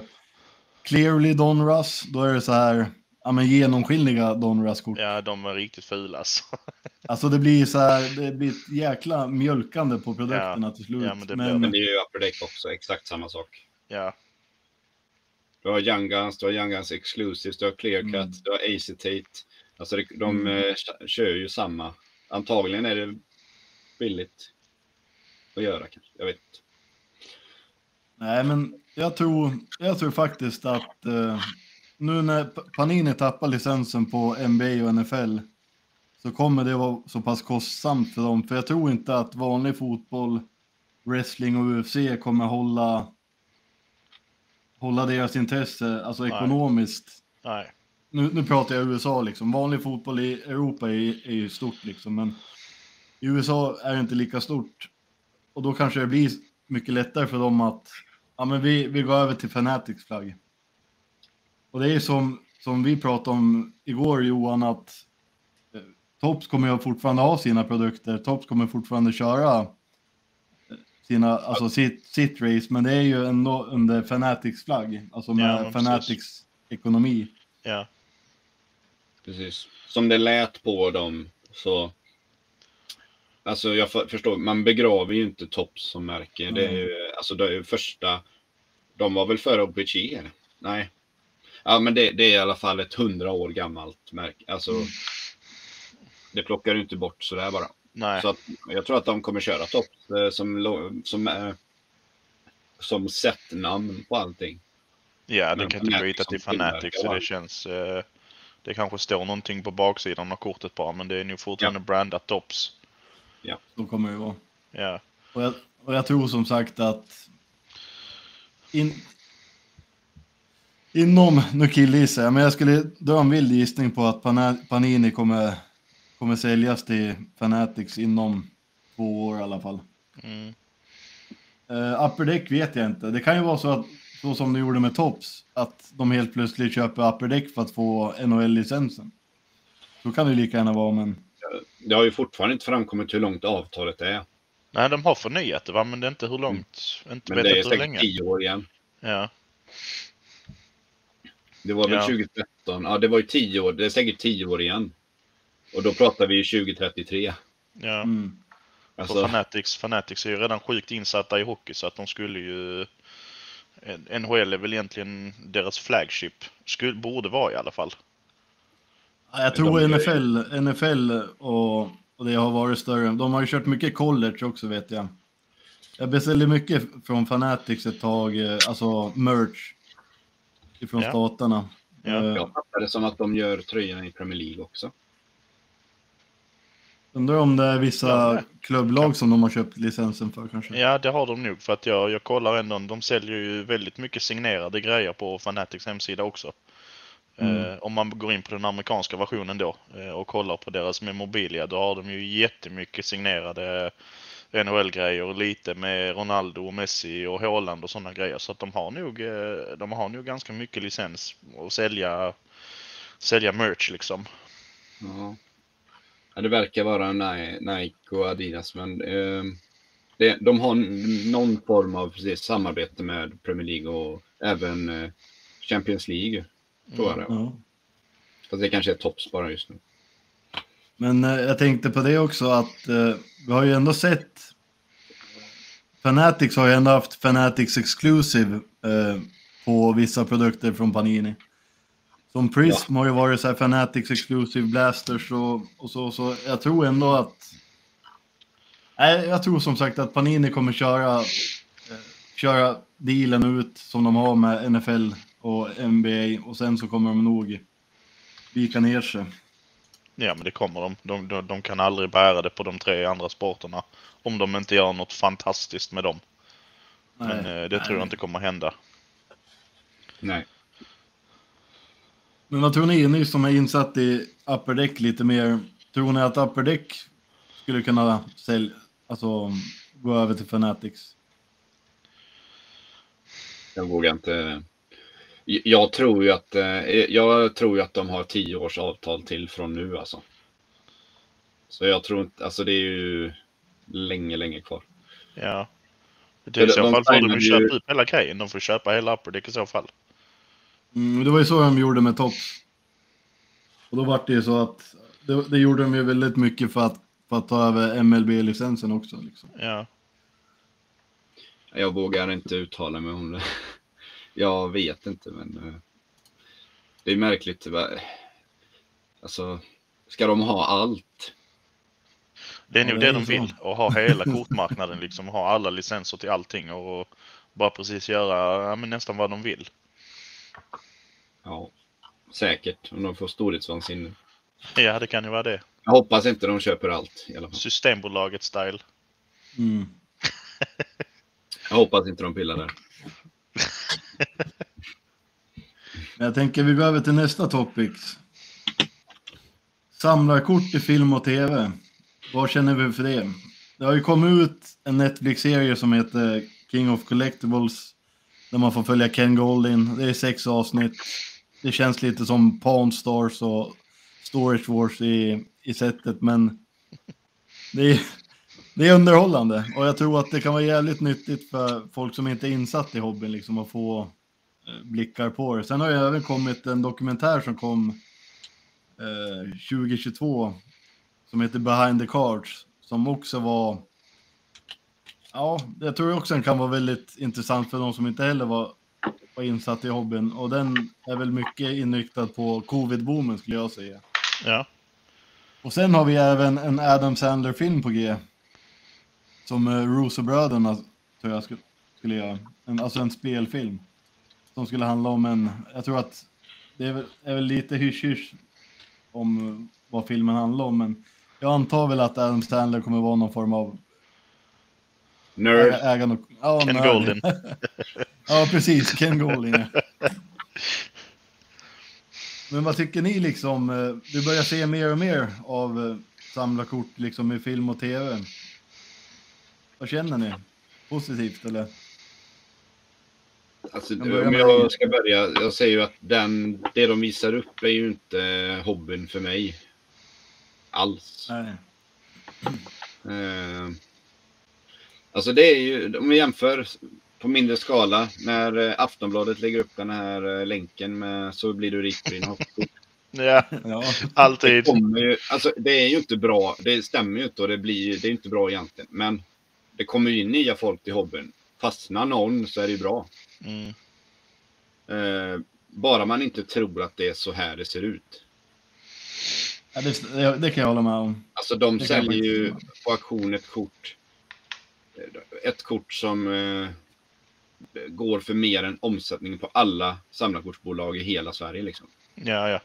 Clearly Donruss. Då är det så här, ja men genomskinliga Donruss-kort. Ja, de är riktigt fula alltså. Alltså det blir så här, det blir ett jäkla mjölkande på produkterna till slut. Ja, men det men, Men det är ju Upper Deck också, exakt samma sak. Ja, Du har Young Guns, du har Young Guns Exclusives, du har Clear Cut, Mm. du har Acetate. Alltså det, de Mm. eh, kö- kör ju samma. Antagligen är det billigt att göra kanske. Jag vet inte. Nej, men jag tror, jag tror faktiskt att eh, nu när Panini tappar licensen på NBA och NFL så kommer det vara så pass kostsamt för dem. För jag tror inte att vanlig fotboll, wrestling och UFC kommer hålla hålla deras intresse, alltså Nej. ekonomiskt. nej. Nu, nu pratar jag USA liksom. Vanlig fotboll i Europa är, är ju stort liksom, men i USA är det inte lika stort. Och då kanske det blir mycket lättare för dem att, ja men vi, vi går över till Fanatics flagg. Och det är som, som vi pratade om igår Johan, att eh, Tops kommer ju fortfarande ha sina produkter. Tops kommer fortfarande köra eh, sina, alltså sitt, sitt race, men det är ju ändå under Fanatics flagg, alltså med Ja, men precis. Fanatics ekonomi. Ja, Precis. Som det lät på dem så... Alltså jag för- förstår, man begraver ju inte Tops som märke. Det är ju, alltså det är första... De var väl före eller? Nej. Ja men det, det är i alla fall ett hundra år gammalt märke. Alltså... Det plockar du inte bort sådär bara. nej. Så att, jag tror att de kommer köra Tops eh, som, som, eh, som sättnamn på allting. Ja, det Men kan inte byta till Fanatics så det känns... Eh, det kanske står någonting på baksidan av kortet bara, men det är nog fortfarande brandat tops. Så kommer det vara. Ja, Och jag, och jag tror som sagt att in, inom, nu killgissar jag, men jag skulle dra en vild gissning på att Panini kommer, kommer säljas till Fanatics inom två år i alla fall. mm, Uh, upper Deck vet jag inte. Det kan ju vara så att, så som de gjorde med Tops, att de helt plötsligt köper Upper Deck för att få NHL-licensen. Så kan det ju lika gärna vara, men Det har ju fortfarande inte framkommit hur långt avtalet är. Nej, de har förnyat det va, men det är inte hur långt. Inte Men det är säkert tio år igen. Ja, Det var väl Ja. 2013? Ja, det var ju tio år. Det är säkert tio år igen. Och då pratar vi ju 2033. ja. mm. Alltså, Fanatics, Fanatics är ju redan sjukt insatta i hockey så att de skulle ju... NHL är väl egentligen deras flagship. Skulle, borde vara i alla fall. Ja, Jag tror NFL, NFL och, och det har varit större. De har ju kört mycket college också vet jag. Jag beställde mycket från Fanatics ett tag, eh, alltså merch. Ifrån Ja. staterna. Ja. Eh, jag fattar det som att de gör tröjorna i Premier League också. Undrar om det är vissa Ja. klubblag som de har köpt licensen för kanske. Ja, det har de nog. För att jag, jag kollar ändå. De säljer ju väldigt mycket signerade grejer på Fanatics hemsida också. Mm. Eh, om man går in på den amerikanska versionen då eh, och kollar på deras memorabilia, då har de ju jättemycket signerade NHL-grejer och lite med Ronaldo och Messi och Haaland och sådana grejer. Så att de har nog, eh, de har nog ganska mycket licens att sälja, sälja merch liksom. Ja. ja, det verkar vara Ni- Nike och Adidas, men eh, det, de har någon form av precis, samarbete med Premier League och även Champions League, tror jag det. Ja. Fast det kanske är tops bara just nu. Men eh, jag tänkte på det också att eh, vi har ju ändå sett Fanatics har ju ändå haft Fanatics Exclusive eh, på vissa produkter från Panini. Som Prism har ju varit så här Fanatics Exclusive Blasters och, och så, så jag tror ändå att Nej, jag tror som sagt att Panini kommer köra, eh, köra dealen ut som de har med NFL och NBA och sen så kommer de nog vika ner sig. Ja, men det kommer de. De, de. de kan aldrig bära det på de tre andra sporterna. Om de inte gör något fantastiskt med dem. Men Nej, eh, det tror jag nej. inte kommer hända. Nej. Men vad tror ni, ni som är insatt i Upper Deck lite mer, tror ni att Upper Deck skulle kunna sälja, alltså gå över till Fanatics? Jag vågar inte. Jag tror ju att, eh, jag tror ju att de har tio års avtal till från nu alltså. Så jag tror inte, alltså det är ju länge, länge kvar. Ja. Det, I så de fall får de ju köpa upp hela grejen. De får köpa hela Upper Deck i så fall. Mm, det var ju så de gjorde med Tops. Och då var det ju så att, det, det gjorde de ju väldigt mycket för att, för att ta över MLB-licensen också. Liksom. Ja. Jag vågar inte uttala mig om det. Jag vet inte, men eh, det är märkligt. Alltså, ska de ha allt? Det är Ja, nog det det är de vill. Och ha hela kortmarknaden liksom. Ha alla licenser till allting och bara precis göra ja, men nästan vad de vill. Ja, säkert. Om de får storhetsvansinne. Ja, det kan ju vara det. Jag hoppas inte de köper allt i alla fall. Systembolaget style. Mm. Jag hoppas inte de pillar där. Men jag tänker vi går över till nästa topic. Samlarkort i film och tv. Vad känner vi för det? Det har ju kommit ut en Netflix-serie som heter King of Collectibles. Där man får följa Ken Goldin. Det är sex avsnitt. Det känns lite som Pawn Stars och Storage Wars i, i sättet. Men det är, det är underhållande. Och jag tror att det kan vara jävligt nyttigt för folk som inte är insatt i hobbyn liksom att få blickar på det. Sen har det även kommit en dokumentär som kom eh, 2022 som heter Behind the Cards som också var Ja, jag tror också den kan vara väldigt intressant för de som inte heller var, var insatt i hobbyn och den är väl mycket inriktad på covid-boomen skulle jag säga. Ja. Och sen har vi även en Adam Sandler-film på G. Som uh, Russo-bröderna tror jag skulle, skulle göra. En, alltså en spelfilm. Som skulle handla om en, jag tror att det är väl, är väl lite hysch-hysch om eh, vad filmen handlar om. Men jag antar väl att Adam Sandler kommer vara någon form av Nerd. ä- ägande. och- Ja, Ken nörd. Goldin. ja, precis. Ken Goldin. ja. Men vad tycker ni liksom? eh, Du börjar se mer och mer av eh, samlarkort liksom i film och tv. Vad känner ni? Positivt eller? Alltså, om jag ska börja, jag säger ju att den, det de visar upp är ju inte hobbyn för mig. Alls. Nej. Eh, alltså det är ju, om vi jämför på mindre skala, när eh, Aftonbladet lägger upp den här eh, länken med så blir du rik på dina hoppkort. Ja, Ja, Det, alltid. kommer ju, alltså, det är ju inte bra, det stämmer ju inte och det, blir, det är inte bra egentligen. Men det kommer ju in nya folk till hobbyn. Fastnar någon så är det bra. Mm. Eh, bara man inte tror att det är så här det ser ut. ja det, det- det kan jag hålla med om. Alltså de Det säljer ju på auktion ett kort. Ett kort som eh, går för mer än omsättningen på alla samlarkortsbolag i hela Sverige. Liksom. Ja, ja.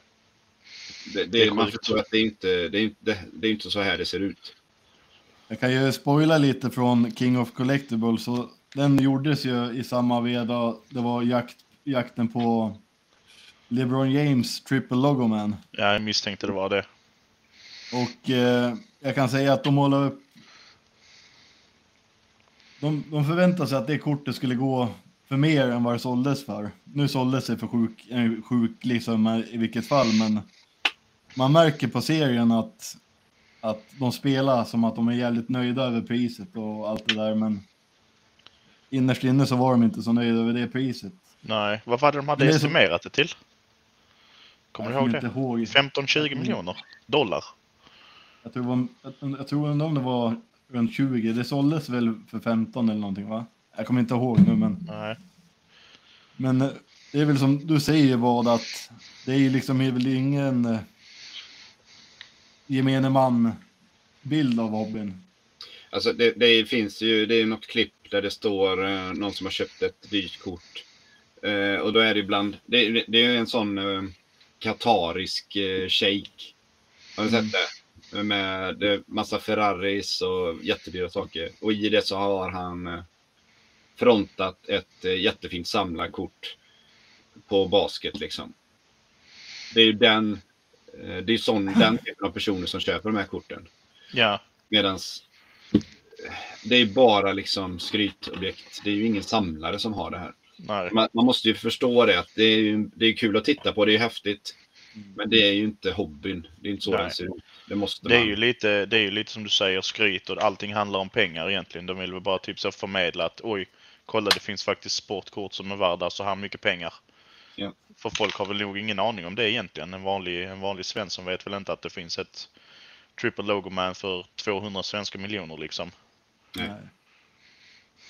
Det, det, Det är man förstår att det är inte det är, inte- det är inte så här det ser ut. Jag kan ju spoila lite från King of Collectibles. Så den gjordes ju i samma veva. Det var jakt, jakten på LeBron James Triple Logo Man. Ja, jag misstänkte det var det. Och eh, jag kan säga att de målar upp... De, de förväntade sig att det kortet skulle gå för mer än vad det såldes för. Nu såldes det för sjuk, en sjuklig summa i vilket fall, men man märker på serien att, att de spelar som att de är jävligt nöjda över priset och allt det där, men innerst inne så var de inte så nöjda över det priset. Nej, vad var det de hade det är så- estimerat det till? Kommer du Jag ihåg det? inte ihåg. 15-20 miljoner dollar. Jag tror, det var, jag, jag tror ändå om det var runt 20. Det såldes väl för 15 eller någonting va? Jag kommer inte ihåg nu men. Nej. Men eh, det är väl som du säger vad att det är ju liksom är väl ingen eh, gemene man bild av hobbyn. Alltså det, det finns ju, det är något klipp där det står eh, någon som har köpt ett dyrt kort. Eh, och då är det ibland, det, det- är en sån eh, katarisk eh, shake. Har Mm. sett det? Med det, massa Ferraris och jättedyra saker. Och i det så har han eh, frontat ett eh, jättefint samlarkort på basket liksom. Det är ju den, eh, det är sån, den typen av personer som köper de här korten. Ja, Medans det är bara liksom skrytobjekt. Det är ju ingen samlare som har det här. Man, man måste ju förstå det att det är, ju, det är kul att titta på, det är häftigt. Men det är ju inte hobbyn. Det är inte så Nej. den ser ut. Det måste Det är man. ju lite, det är ju lite som du säger, skryt och allting handlar om pengar egentligen. De vill väl bara typ så förmedla att oj, kolla det finns faktiskt sportkort som är värda så här mycket pengar. Ja. För folk har väl nog ingen aning om det egentligen. En vanlig, en vanlig svensk som vet väl inte att det finns ett triple logo man för 200 svenska miljoner liksom. Nej.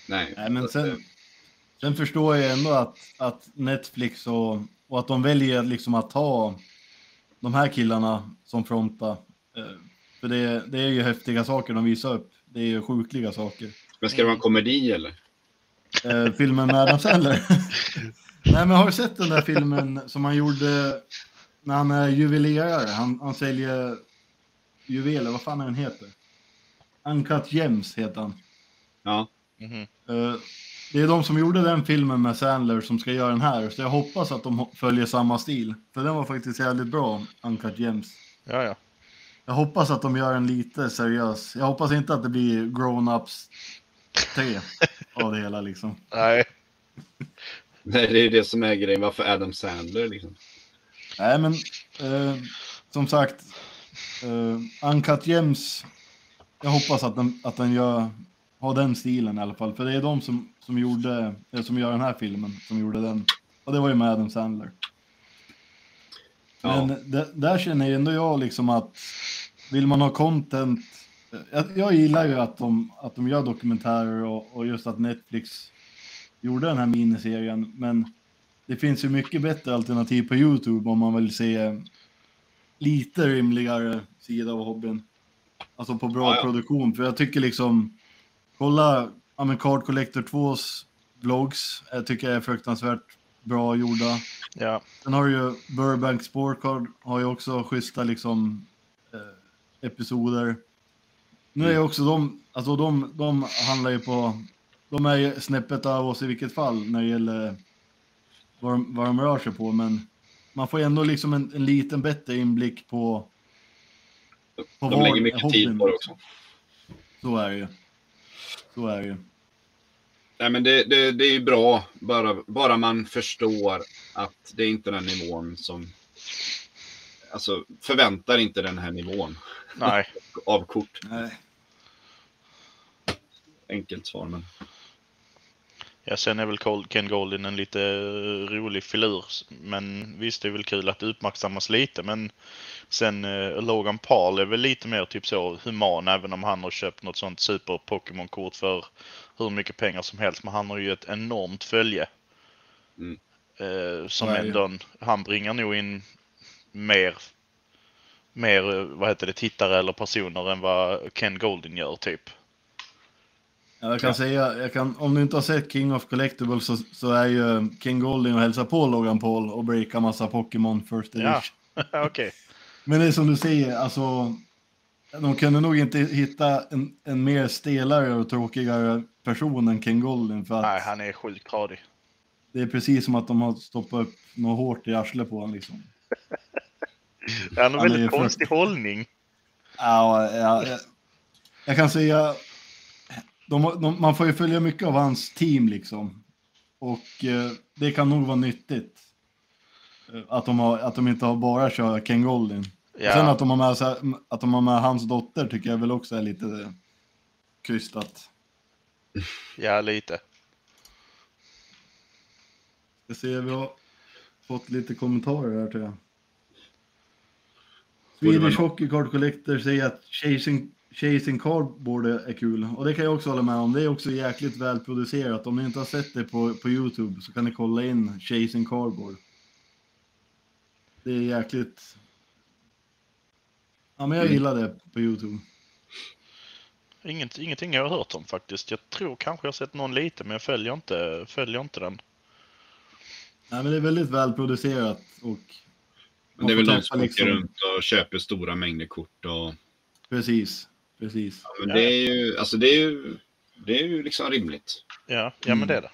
Nej. Nej. Men sen, sen förstår jag ändå att, att Netflix och, och att de väljer liksom att ta de här killarna som fronta. Eh, För det, det är ju häftiga saker de visar upp. Det är ju sjukliga saker. Men ska det vara en komedi eller? Eh, filmen med Adam Sandler. Nej, men har du sett den där filmen som han gjorde när han är juvelerare? Han, han säljer juveler, vad fan är den heter? Uncut Gems heter han. Ja. Mhm. Eh, det är de som gjorde den filmen med Sandler som ska göra den här, så jag hoppas att de följer samma stil. För den var faktiskt jävligt bra, Uncut Gems. Ja, ja. Jag hoppas att de gör en lite seriös. Jag hoppas inte att det blir Grown-Ups 3 av det hela liksom. Nej. Nej, det är det som är grejen. Varför Adam Sandler liksom? Nej, men eh, som sagt, eh, Uncut Gems. Jag hoppas att den, att den gör, har den stilen i alla fall. För det är de som, som, gjorde, eh, som gör den här filmen, som gjorde den. Och det var ju med Adam Sandler. Ja. Men det, där känner ju ändå jag liksom att vill man ha content. eh, Jag, jag gillar ju att de, att de gör dokumentärer och, och just att Netflix gjorde den här miniserien. Men det finns ju mycket bättre alternativ på Youtube om man vill se lite rimligare sida av hobbyn. Alltså på bra Ja, ja. produktion. För jag tycker liksom, kolla ja, men Card Collector 2s vlogs. Jag tycker är fruktansvärt bra gjorda. Ja. Sen har du ju Burbank Sportcard har ju också schyssta liksom eh, episoder. Nu är ju också de, alltså de, de handlar ju på, de är ju snäppet av oss i vilket fall när det gäller vad de, vad de rör sig på, men man får ändå liksom en, en liten bättre inblick på, De lägger mycket tid på det också. Så är det ju. Så är det ju. Nej, men det, det, det är ju bra, bara, bara man förstår att det är inte den nivån som... Alltså, förväntar inte den här nivån Nej. av kort. Nej. Enkelt svar, men... Ja, sen är väl Ken Goldin en lite eh, rolig filur. Men visst, det är väl kul att det uppmärksammas lite. Men sen eh, Logan Paul är väl lite mer typ så human, även om han har köpt något sånt super Pokémon-kort för hur mycket pengar som helst. Men han har ju ett enormt följe. Mm. Eh, som ju. ändå, han bringar nog in mer, mer, eh, vad heter det, tittare eller personer än vad Ken Goldin gör typ. Ja, jag kan säga, jag kan, om du inte har sett King of Collectibles så, så är ju King Golding och hälsar på Logan Paul och breakar massa Pokémon First Ja. Edition. Okej. Men det är som du säger, alltså. De kunde nog inte hitta en, en mer stelare och tråkigare person än Ken Golden för att Nej, han är sjukt tradig. det är precis som att de har stoppat upp något hårt i arslet på honom liksom. Han har väldigt konstig hållning. Ja, ja, jag, jag kan säga, de, de, man får ju följa mycket av hans team liksom. Och eh, det kan nog vara nyttigt. eh, Att de, har, att de inte har bara kör Ken Goldin. Ja. Sen att de, har med, här- att de har med hans dotter tycker jag väl också är lite krystat. Ja, lite. Jag ser vi har fått lite kommentarer här tror jag. Swedish Hockey Card Collector säger att Chasing, Chasing Cardboard är kul. Och det kan jag också hålla med om. Det är också jäkligt välproducerat. Om ni inte har sett det på, på Youtube så kan ni kolla in Chasing Cardboard. Det är jäkligt... Ja men jag Mm. gillar det på Youtube. Inget, ingenting jag har hört om faktiskt. Jag tror kanske jag har sett någon lite, men jag följer inte, följer inte den. Nej men det är väldigt välproducerat och... Men det är väl den som åker liksom- runt och köper stora mängder kort. Och, Precis, precis. ja, men Ja. det är ju, alltså det är ju, det är ju liksom rimligt. Ja, ja men det är det.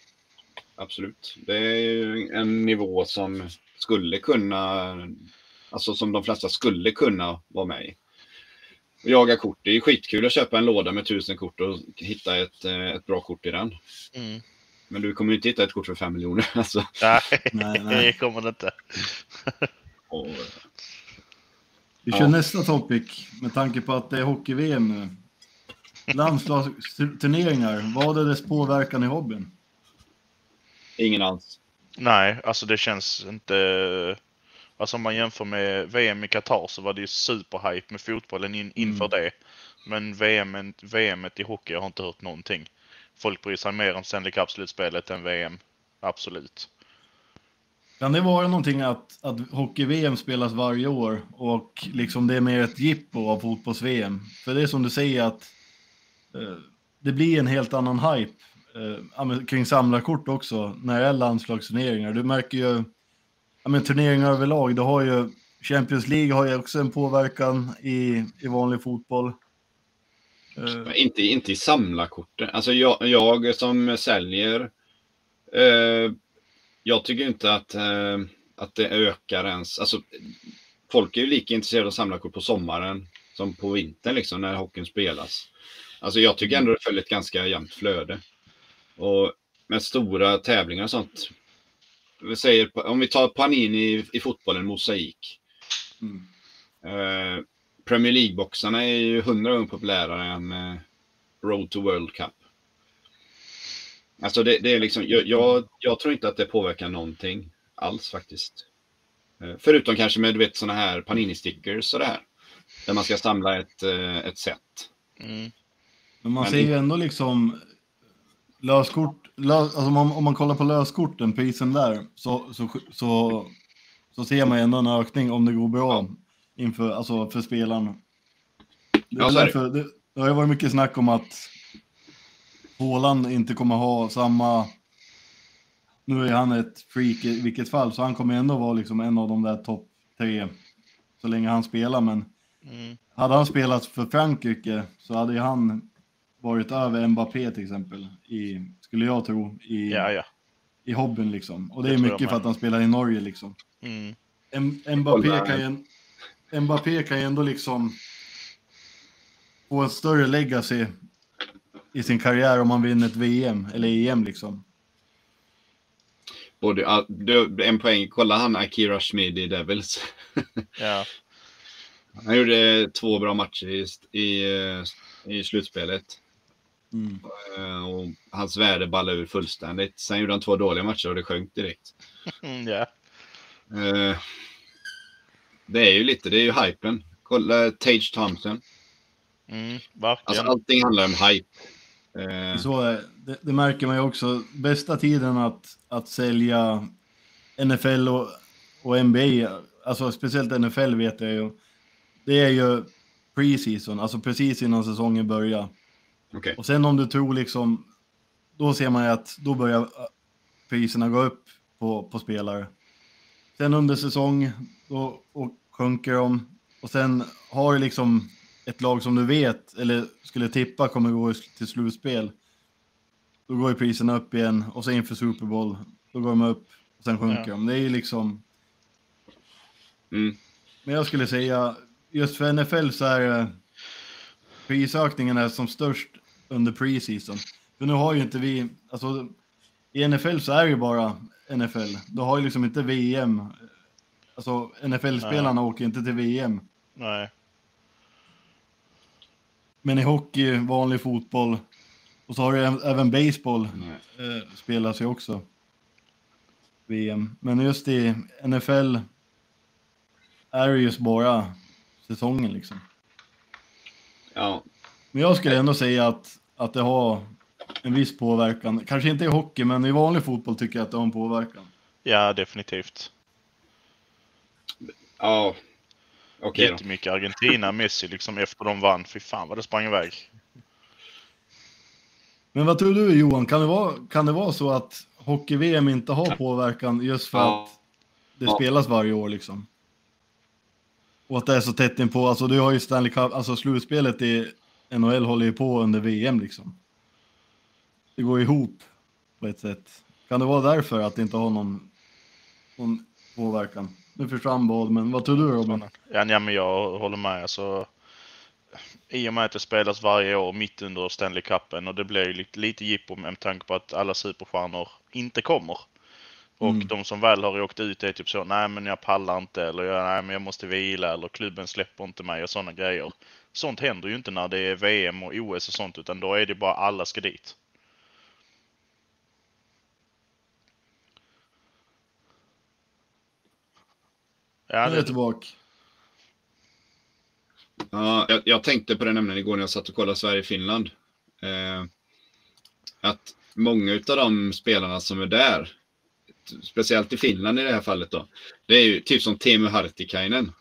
Absolut. Det är ju en nivå som skulle kunna, alltså som de flesta skulle kunna vara med i. Jaga kort, det är skitkul att köpa en låda med tusen kort och hitta ett, eh, ett bra kort i den. Mm. Men du kommer inte hitta ett kort för fem miljoner. Alltså. Nej, Nej, nej. det kommer det inte. Och, Vi kör Ja. nästa topic med tanke på att det är hockey-VM nu. Landslagsturneringar, vad är dess påverkan i hobbyn? ingen alls. Nej, alltså det känns inte... Alltså om man jämför med VM i Qatar så var det ju superhype med fotbollen in, inför det. Men VM, VM i hockey jag har inte hört någonting. Folk bryr sig mer om Stanley Cup-slutspelet än VM. Absolut. Kan det vara någonting att, att hockey-VM spelas varje år och liksom det är mer ett jippo av fotbolls-VM? För det är som du säger att eh, det blir en helt annan hype eh, kring samlarkort också när det är landslagsturneringar. Du märker ju, ja, men turneringar överlag, du har ju Champions League har ju också en påverkan i, i vanlig fotboll. Eh, Inte, inte i samlarkorten. Alltså jag, jag som säljer, eh, jag tycker inte att, eh, att det ökar ens. Alltså, folk är ju lika intresserade av samlarkort på sommaren som på vintern liksom när hockeyn spelas. Alltså jag tycker ändå det följer ett ganska jämnt flöde. Och med stora tävlingar och sånt. Vi säger, om vi tar Panini i, i fotbollen, mosaik. mm. Eh, Premier League-boxarna är ju hundra gånger populärare än eh, Road to World Cup. Alltså det, det är liksom, jag, jag, jag tror inte att det påverkar någonting alls faktiskt. Eh, förutom kanske med du vet sådana här Panini-stickers och det här. Där man ska samla ett, eh, ett set. Mm. Men man Men ser ju ändå liksom löskort, lös, alltså om, man, om man kollar på löskorten, prisen där, så, så, så, så ser man ju ändå en ökning om det går bra inför, alltså för spelarna. Det, Ja, därför, det, det har ju varit mycket snack om att Haaland inte kommer ha samma, nu är han ett freak i vilket fall, så han kommer ändå vara liksom en av de där topp tre så länge han spelar, men Mm. hade han spelat för Frankrike så hade han varit över Mbappé till exempel, i, skulle jag tro, i, Ja, ja. i hobbyn liksom. Och det, Det är mycket för att han spelar i Norge liksom. Mm. M- Mbappé Kolla. kan, ju, Mbappé kan ju ändå liksom få en större legacy i sin karriär om han vinner ett VM eller EM liksom. Både, en poäng, kolla han Akira Schmid i Devils. Ja. Han gjorde två bra matcher i, i, eh, i slutspelet. Mm. Eh, Och hans värde ballade ur fullständigt. Sen gjorde han två dåliga matcher och det sjönk direkt. Mm, ja. Eh, Det är ju lite, det är ju hypen. Kolla Tage Thompson. Mm, Alltså allting handlar om hype. Eh, Så är, det, det märker man ju också. Bästa tiden att, att sälja NFL och, och NBA, alltså speciellt NFL vet jag ju. Det är ju preseason, alltså precis innan säsongen börjar. Okej. Och sen om du tror liksom, då ser man ju att då börjar äh, priserna gå upp på, på spelare. Sen under säsong, då och sjunker de. Och sen har du liksom ett lag som du vet, eller skulle tippa kommer gå till slutspel. Då går ju priserna upp igen och sen inför Super Bowl, då går de upp och sen sjunker Ja. de. Det är ju liksom, Mm. men jag skulle säga, just för NFL så är prisökningen är som störst under preseason. För nu har ju inte vi, alltså i NFL så är det ju bara NFL. Du har ju liksom inte VM. Alltså NFL-spelarna åker inte till VM. Nej. Men i hockey, vanlig fotboll och så har du även baseball eh, spelas ju också. VM. Men just i NFL är det just bara säsongen liksom. Ja, Men jag skulle ändå säga att, att det har en viss påverkan. Kanske inte i hockey, men i vanlig fotboll tycker jag att det har en påverkan. Ja, definitivt. ja. Okej då. Jättemycket Argentina, Messi liksom efter de vann. Fy fan vad det sprang iväg. Men vad tror du Johan, kan det vara, kan det vara så att hockey-VM inte har påverkan just för Ja. att det Ja. spelas varje år liksom? Och att det är så tätt inpå, alltså du har ju Stanley Cup, alltså slutspelet i NHL håller ju på under VM liksom. Det går ihop på ett sätt. Kan det vara därför att det inte har någon, någon påverkan? Nu försvann Boll, men vad tror du Robin? Ja, ja, men jag håller med. Alltså, I och med att det spelas varje år mitt under Stanley Cupen och det blir ju lite, lite jippo med tanke på att alla superstjärnor inte kommer. Och Mm. de som väl har åkt ut är typ så, nej men jag pallar inte eller nej men jag måste vila eller klubben släpper inte mig och sådana grejer. Sånt händer ju inte när det är VM och OS och sånt utan då är det bara alla ska dit. Ja, Nu är jag det, tillbaka. Ja, jag, jag tänkte på det nämligen igår när jag satt och kollade Sverige-Finland. Eh, att många av de spelarna som är där, speciellt i Finland i det här fallet då, det är ju typ som Teemu Hartikainen.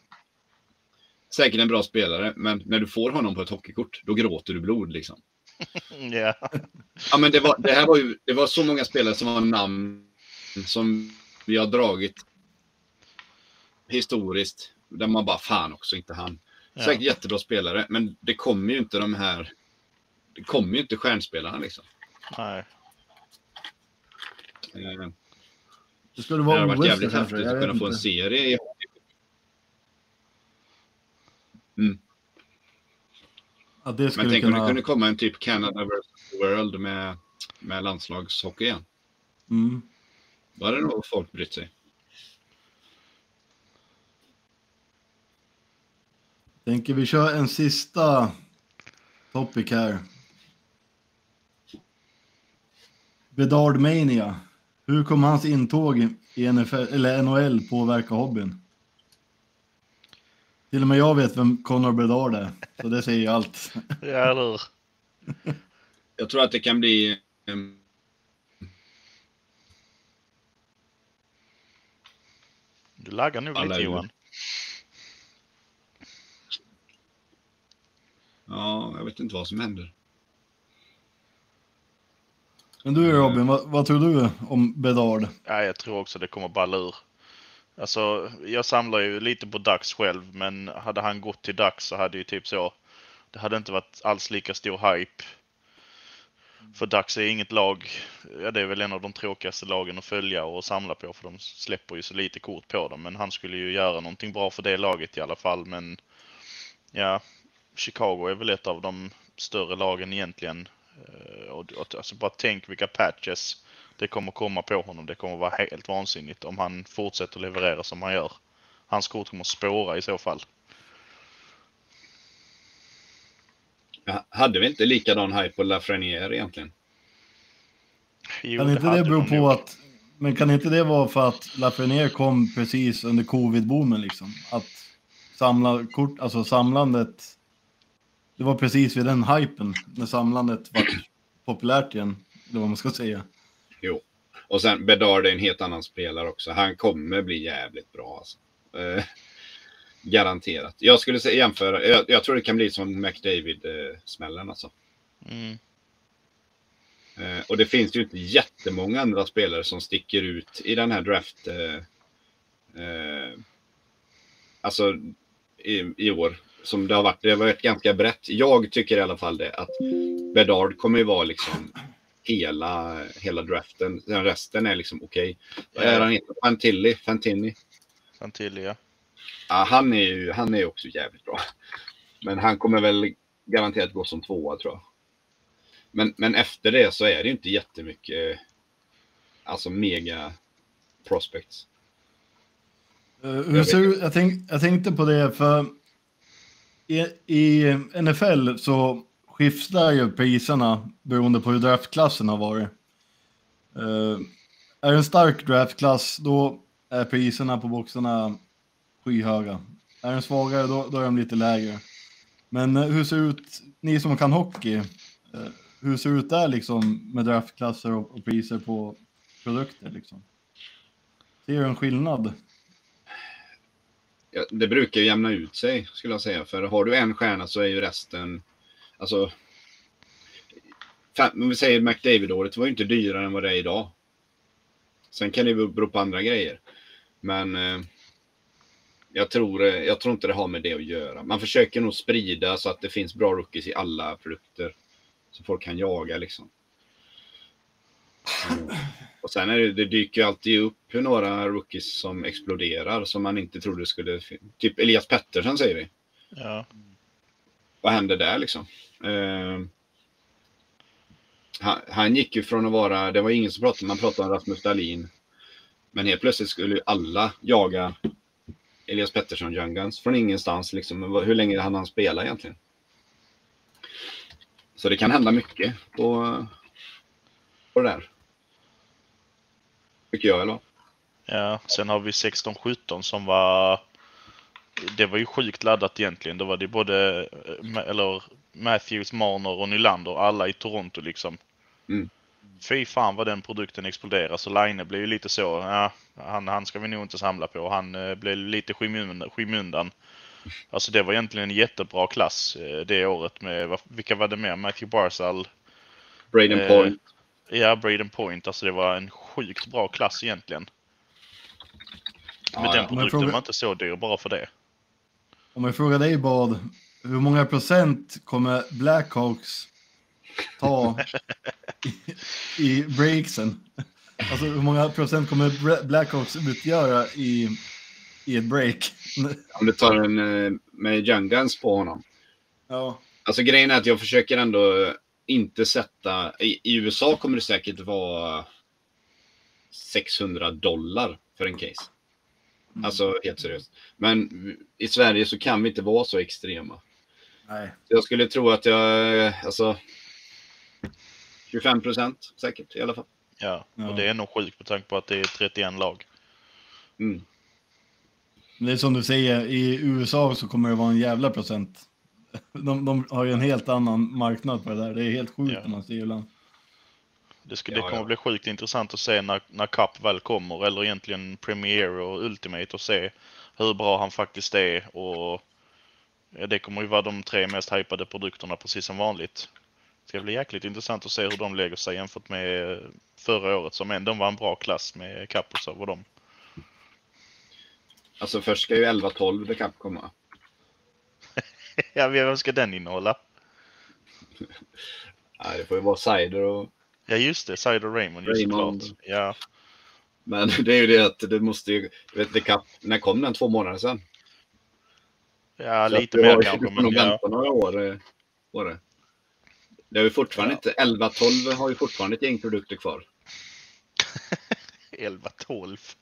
Säkert en bra spelare, men när du får honom på ett hockeykort, då gråter du blod liksom. ja. Ja, men det, var, det här var ju, det var så många spelare som var namn som vi har dragit historiskt, där man bara fan också inte han. Ja. Säkert jättebra spelare, men det kommer ju inte de här. Det kommer ju inte stjärnspelarna liksom. Nej. Eh, Det skulle Det vara hade varit jävligt häftigt att kunna få en inte. serie. Att det Men tänk om det kunna... kunde komma en typ Canada vs World med, med landslagshockey igen. Mm. Då hade nog folk brytt sig. Tänker vi kör en sista topic här. Bedard Mania. Hur kommer hans intåg i NFL, eller NHL påverka hobbyn? Till och med jag vet vem Connor Bedard är, så det säger ju allt. Ja, eller? Jag tror att det kan bli ehm, Du laggar nog lite Johan. Ja, jag vet inte vad som händer. Men du Robin, vad, vad tror du om Bedard? Ja, jag tror också det kommer balla ur. Alltså, jag samlar ju lite på Dax själv, men hade han gått till Dax så hade ju typ så. Det hade inte varit alls lika stor hype. För Dax är inget lag, ja det är väl en av de tråkigaste lagen att följa och samla på för de släpper ju så lite kort på dem. Men han skulle ju göra någonting bra för det laget i alla fall. Men ja, Chicago är väl ett av de större lagen egentligen. Eh, Och, och, alltså bara tänk vilka patches det kommer komma på honom. Det kommer vara helt vansinnigt om han fortsätter leverera som han gör. Hans kort kommer spåra i så fall. Hade vi inte likadan hype på Lafreniere egentligen? Jo, Kan inte hade det bero på nog. att... Men kan inte det vara för att Lafreniere kom precis under covid-boomen liksom? Att samla kort, alltså samlandet... Det var precis vid den hypen, när samlandet var populärt igen, eller vad man ska säga. Jo. Och sen Bedard är en helt annan spelare också. Han kommer bli jävligt bra. Alltså. Eh, garanterat. Jag skulle säga, jämföra. Jag, jag tror det kan bli som McDavid-smällen. Alltså. Mm. Eh, och det finns ju inte jättemånga andra spelare som sticker ut i den här draft. Eh, eh, alltså, i, i år. Som det har varit. Det har varit ganska brett. Jag tycker i alla fall det att Bedard kommer ju vara liksom hela, hela draften. Den resten är liksom okej. Vad är han heter? Fantilli? Fantini? Fantilli, ja. Ja, han är ju han är också jävligt bra. Men han kommer väl garanterat gå som tvåa tror jag. Men, men efter det så är det ju inte jättemycket alltså mega prospects. Hur ser, ut- jag, tänk, jag tänkte på det, för i, i NFL så skiftar ju priserna beroende på hur draftklassen har varit. Uh, är det en stark draftklass, då är priserna på boxarna skyhöga. Är den svagare, då, då är de lite lägre. Men uh, hur ser det ut, ni som kan hockey, uh, hur ser det ut där liksom med draftklasser och, och priser på produkter liksom? Ser du en skillnad? Det brukar ju jämna ut sig skulle jag säga. För har du en stjärna så är ju resten, alltså. Fem, om vi säger McDavid-året var ju inte dyrare än vad det är idag. Sen kan det ju bero på andra grejer. Men eh, jag, tror, eh, jag tror inte det har med det att göra. Man försöker nog sprida så att det finns bra rookies i alla produkter. Så folk kan jaga liksom. Mm. Och sen är det, det dyker alltid upp några rookies som exploderar som man inte trodde skulle... Typ Elias Pettersson säger vi. Ja. Vad hände där liksom? Eh, han, han gick ju från att vara, det var ingen som pratade, man pratade om Rasmus Dahlin. Men helt plötsligt skulle ju alla jaga Elias Pettersson Young Guns från ingenstans liksom. Hur länge hann han spela egentligen? Så det kan hända mycket på, på det där. Tycker jag eller? Ja, sen har vi 16-17 som var... Det var ju sjukt laddat egentligen. Då var det både eh, eller Matthews, Marner och Nylander, alla i Toronto liksom. Mm. Fy fan vad den produkten exploderar. Så Line blev ju lite så, ja, han, han ska vi nog inte samla på. Han eh, blev lite skymundan. skymundan. Alltså det var egentligen en jättebra klass eh, det året med, vilka var det mer? Matthew Barzal, Braden Eh, Point. Ja Braden Point. Alltså det var en sjukt bra klass egentligen. Men Ja, den produkten fråga- var inte så dyr bara för det. Om jag frågar dig Bad, hur många procent kommer Blackhawks ta i, i breaksen? Alltså hur många procent kommer Blackhawks utgöra i, i ett break? Om du tar en eh, med Young Guns på honom. Ja, Alltså grejen är att jag försöker ändå inte sätta... I, i USA kommer det säkert vara 600 dollar för en case. Alltså helt seriöst. Men i Sverige så kan vi inte vara så extrema. nej. Jag skulle tro att jag... Alltså... 25 procent säkert i alla fall. Ja, Ja. och det är nog sjukt med tanke på att det är 31 lag. Mm. Det är som du säger, i USA så kommer det vara en jävla procent. De, de har ju en helt annan marknad på det där. Det är helt sjukt Ja. när man ser ibland. Det, ska, Ja, det kommer ja. bli sjukt intressant att se när, när Cup väl kommer, eller egentligen Premier och Ultimate och se hur bra han faktiskt är. Och ja, det kommer ju vara de tre mest hypade produkterna precis som vanligt. Det ska bli jäkligt intressant att se hur de lägger sig jämfört med förra året som ändå var en bra klass med Kaprizov och dem. Alltså först ska ju 11-12 The Cup komma. ja, vem ska den innehålla? Nej, det får ju vara cider och... Ja just det, Cider Raymond, just Raymond. såklart. Ja, Men det är ju det att det måste ju... Vet, Cup, när kom den? Två månader sedan? ja Så lite det mer kanske. Du får nog ja, vänta några år. eh, Var det. det har ju fortfarande inte... 11-12 har ju fortfarande ett gäng produkter kvar. 11-12.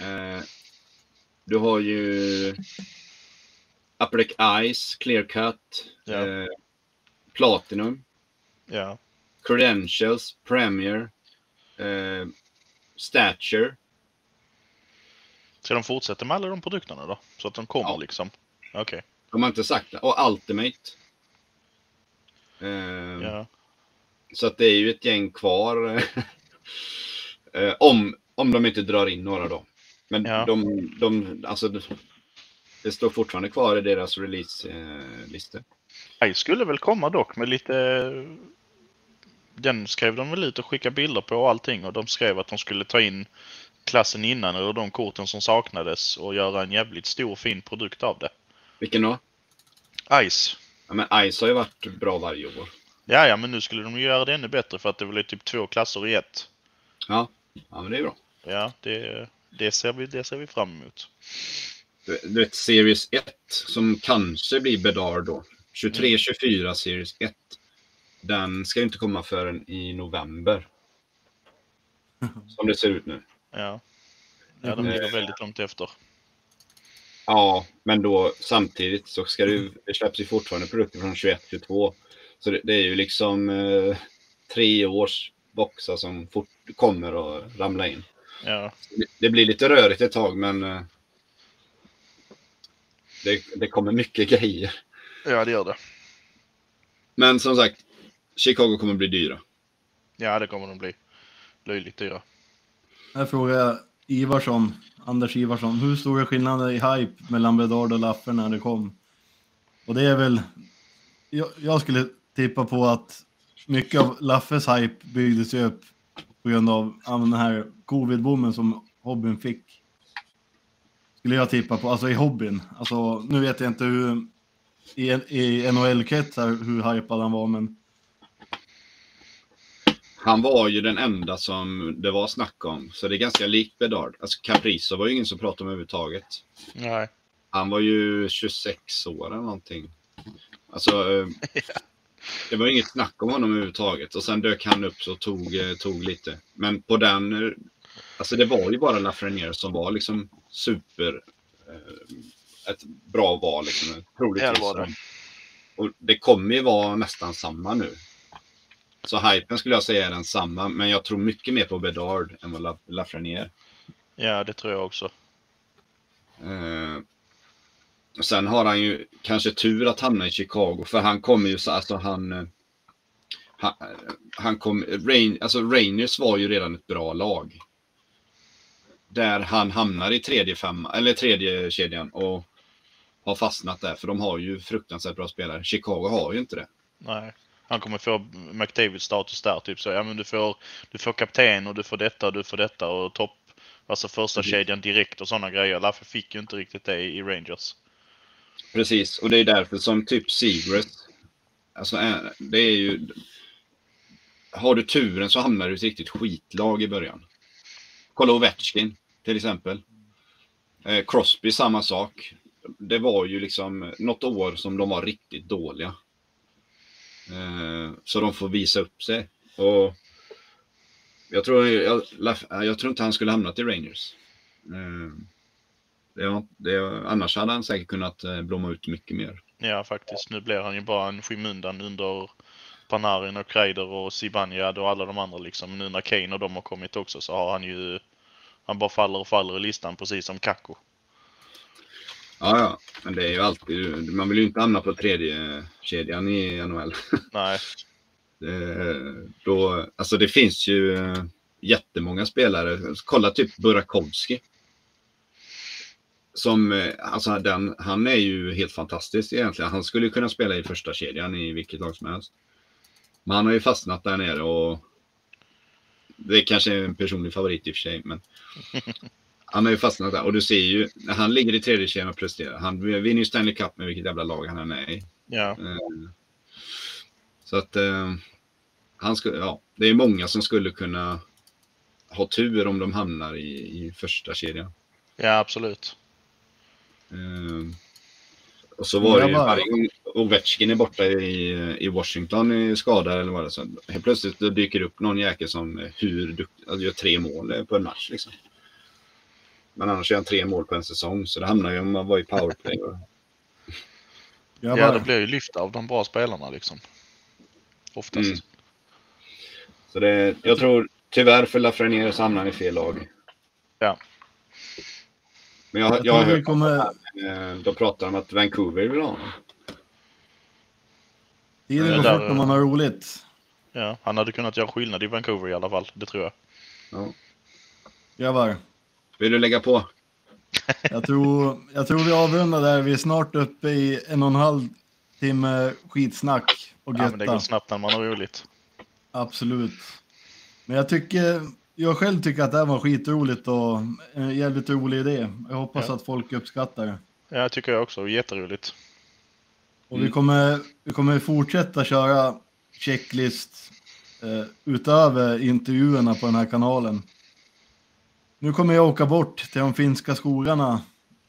Eh, du har ju Upper Deck Ice, Clear Cut, Ja. eh, Platinum, Ja. Credentials, Premier, eh, Stature. Ska de fortsätta med alla de produkterna då? Så att de kommer Ja. liksom? Okej. De har inte sagt det. Och Ultimate. Eh, Ja. Så att det är ju ett gäng kvar. eh, om, om de inte drar in några då. Men Ja. de, de, alltså, det, står fortfarande kvar i deras release-listor. Ice skulle väl komma dock med lite... Den skrev de väl ut och skickade bilder på och allting och de skrev att de skulle ta in klassen innan eller de korten som saknades och göra en jävligt stor fin produkt av det. Vilken då? Ice. Ja, men Ice har ju varit bra varje år. Ja, ja, men nu skulle de göra det ännu bättre för att det blir typ två klasser i ett. Ja, ja men det är bra. Ja, det, det, ser, vi, det ser vi fram emot. Du, vet, Series 1 som kanske blir Bedard då. 23-24 Series 1. Den ska ju inte komma förrän i november. Som det ser ut nu. Ja, ja de ligger väldigt långt efter. Ja, men då samtidigt så ska det det släpps ju fortfarande produkter från 21-22. Så det, det, är ju liksom eh, tre års boxar som fort kommer att ramla in. Ja. Det, det blir lite rörigt ett tag, men eh, det, det kommer mycket grejer. ja, det gör det. Men som sagt, Chicago kommer bli dyra. Ja, det kommer de bli. Löjligt dyra. Här frågar jag Ivarsson, Anders Ivarsson, hur stor är skillnaden i hype mellan Bedard och Laffer när det kom? Och det är väl, jag, jag skulle tippa på att mycket av Laffes hype byggdes ju upp på grund av den här covid-boomen som hobbyn fick. Skulle jag tippa på, alltså i hobbyn. Alltså nu vet jag inte hur i, i NHL-kretsar hur hypad han var, men Han var ju den enda som det var snack om, så det är ganska likt Bedard. Alltså Caprizo var ju ingen som pratade om överhuvudtaget. Nej. Han var ju 26 år eller någonting. Alltså, eh, det var inget snack om honom överhuvudtaget. Och sen dök han upp och tog, eh, tog lite. Men på den, eh, alltså det var ju bara Lafreniere som var liksom super, eh, ett bra val liksom. Troligtvis. Var det. Och det kommer ju vara nästan samma nu. Så hypen skulle jag säga är den samma, men jag tror mycket mer på Bedard än vad La- Lafreniere. Ja, det tror jag också. Eh, och sen har han ju kanske tur att hamna i Chicago, för han kommer ju så, alltså han... eh, Han, han kom, Rain, alltså Rangers var ju redan ett bra lag. Där han hamnar i tredje, femma, eller tredje kedjan och har fastnat där, för de har ju fruktansvärt bra spelare. Chicago har ju inte det. Nej. Han kommer få McDavid status där. Typ så. Ja, men du får, du får kapten och du får detta och du får detta och topp. Alltså första Precis. kedjan direkt och sådana grejer. Laffe fick ju inte riktigt det i Rangers. Precis, och det är därför som typ Seagrass, alltså eh, det är ju... Har du turen så hamnar du i ett riktigt skitlag i början. Kolla Ovechkin till exempel. Eh, Crosby samma sak. Det var ju liksom eh, något år som de var riktigt dåliga. Eh, så de får visa upp sig. Och jag tror, jag, jag eh, tror inte han skulle hamnat i Rangers. Eh, det det, annars hade han säkert kunnat eh, blomma ut mycket mer. Ja, faktiskt. Nu blir han ju bara en skymundan under Panarin och Kreider och Zibanejad och alla de andra liksom. Nu när Kane och de har kommit också så har han ju... Han bara faller och faller i listan precis som Kakko. Ja, ja, men det är ju alltid, man vill ju inte hamna på tredje kedjan i NHL. Nej, Det, då, alltså det finns ju eh, jättemånga spelare. Kolla typ Burakovsky. Som, eh, alltså den, han är ju helt fantastisk egentligen. Han skulle kunna spela i första kedjan i vilket lag som helst. Men han har ju fastnat där nere och det är kanske är en personlig favorit i och för sig, men han har ju fastnat där. Och du ser ju, han ligger i tredje kedjan och presterar. Han vinner ju Stanley Cup med vilket jävla lag han är i. ja. Eh, Så att eh, han skulle, ja, det är många som skulle kunna ha tur om de hamnar i, i första kedjan. Ja, absolut. Och så var det ju varje gång Ovechkin är borta i, i Washington i skada eller vad det är, så helt plötsligt dyker upp någon jäkel som är hur duktig, alltså gör tre mål på en match liksom. Men annars gör han tre mål på en säsong så det hamnar ju om man var i powerplay. Ja, det blir ju lyft av de bra spelarna liksom. Oftast. Mm. så det, jag tror tyvärr för Lafreniere så hamnar han i fel lag. Ja. Men jag, jag jag hört kommer, Eh, Då pratar de om att Vancouver vill ha honom. tiden går fort när man har roligt. Ja, han hade kunnat göra skillnad i Vancouver i alla fall. Det tror jag. Ja. Grabbar, Vill du lägga på? jag tror, jag tror vi avrundar där. Vi är snart uppe i en och en halv timme skitsnack och Ja, men det går götta. snabbt när man har roligt. Absolut. Men jag tycker, jag själv tycker att det här var skitroligt och en jävligt rolig idé. Jag hoppas Ja. att folk uppskattar det. Ja, jag tycker jag också. Jätteroligt. Och vi, Mm. kommer, vi kommer fortsätta köra checklist eh, utöver intervjuerna på den här kanalen. Nu kommer jag åka bort till de finska skogarna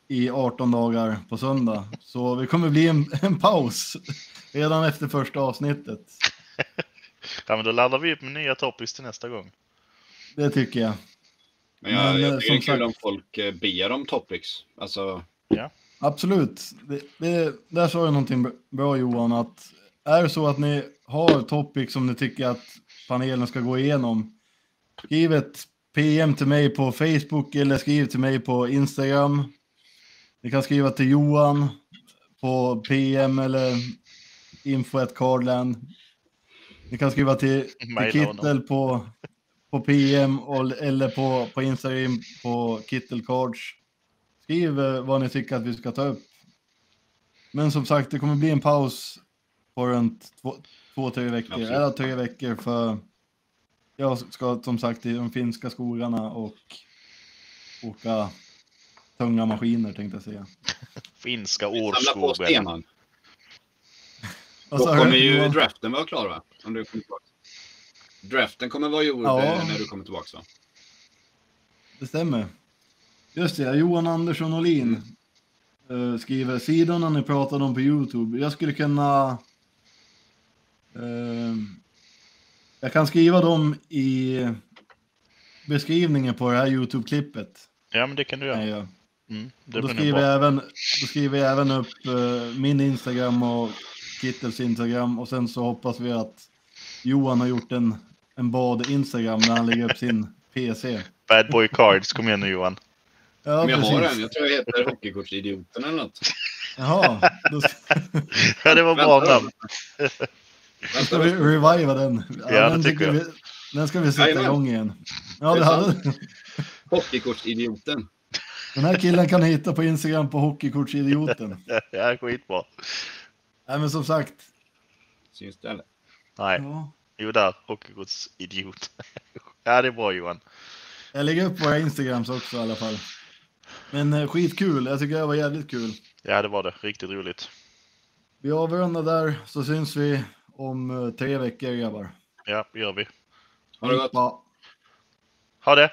i 18 dagar på söndag. Så vi kommer bli en, en paus redan efter första avsnittet. Ja, men då laddar vi upp med nya topics till nästa gång. Det tycker jag. Men jag, Men, jag eh, tycker det är kul sagt- om folk eh, ber om topics. Alltså, Absolut. Det, det, där sa du någonting bra Johan, att är det så att ni har topic som ni tycker att panelen ska gå igenom, skriv ett PM till mig på Facebook eller skriv till mig på Instagram. Ni kan skriva till Johan på PM eller info.cardland. Ni kan skriva till, till. Kittel på, på PM och, eller på, på Instagram på Kittelcards. Skriv vad ni tycker att vi ska ta upp. Men som sagt, det kommer bli en paus på runt två, två tre veckor. Absolut. Eller tre veckor för jag ska som sagt till de finska skogarna och åka tunga maskiner tänkte jag säga. Finska samla på årskogen. Då kommer ju draften vara klar va? Om du kommer tillbaka. Draften kommer vara gjord Ja. eh, när du kommer tillbaka va? Det stämmer. Just det, Johan Andersson Olin eh, skriver sidorna ni pratade om på Youtube. Jag skulle kunna... eh, jag kan skriva dem i beskrivningen på det här Youtube-klippet. Ja, men det kan du göra. göra. Mm, Då skriver, jag även, då skriver jag även upp eh, min Instagram och Kittels Instagram och sen så hoppas vi att Johan har gjort en, en bad-Instagram när han lägger upp sin PC. Bad Boy Cards, kom igen nu Johan. Ja, Men jag har precis. en. Jag tror jag heter Hockeykortsidioten eller något. Jaha, då Ja, det var bra namn. ska Vänta, vi reviva den. Ja, det den tycker jag. Vi, den ska vi sätta igång igen. Ja, Det hade, Hockeykortsidioten. den här killen kan hitta på Instagram på Hockeykortsidioten. Ja, skitbra. Nej, men som sagt. Syns det eller? Nej, Ja, jo där. Hockeygods idiot. Ja, det är bra Johan. jag lägger upp våra Instagrams också i alla fall. Men eh, skitkul. Jag tycker det var jävligt kul. Ja, det var det. Riktigt roligt. Vi avrundar där så syns vi om eh, tre veckor grabbar. Ja, det gör vi. Ha det gott. Ha det!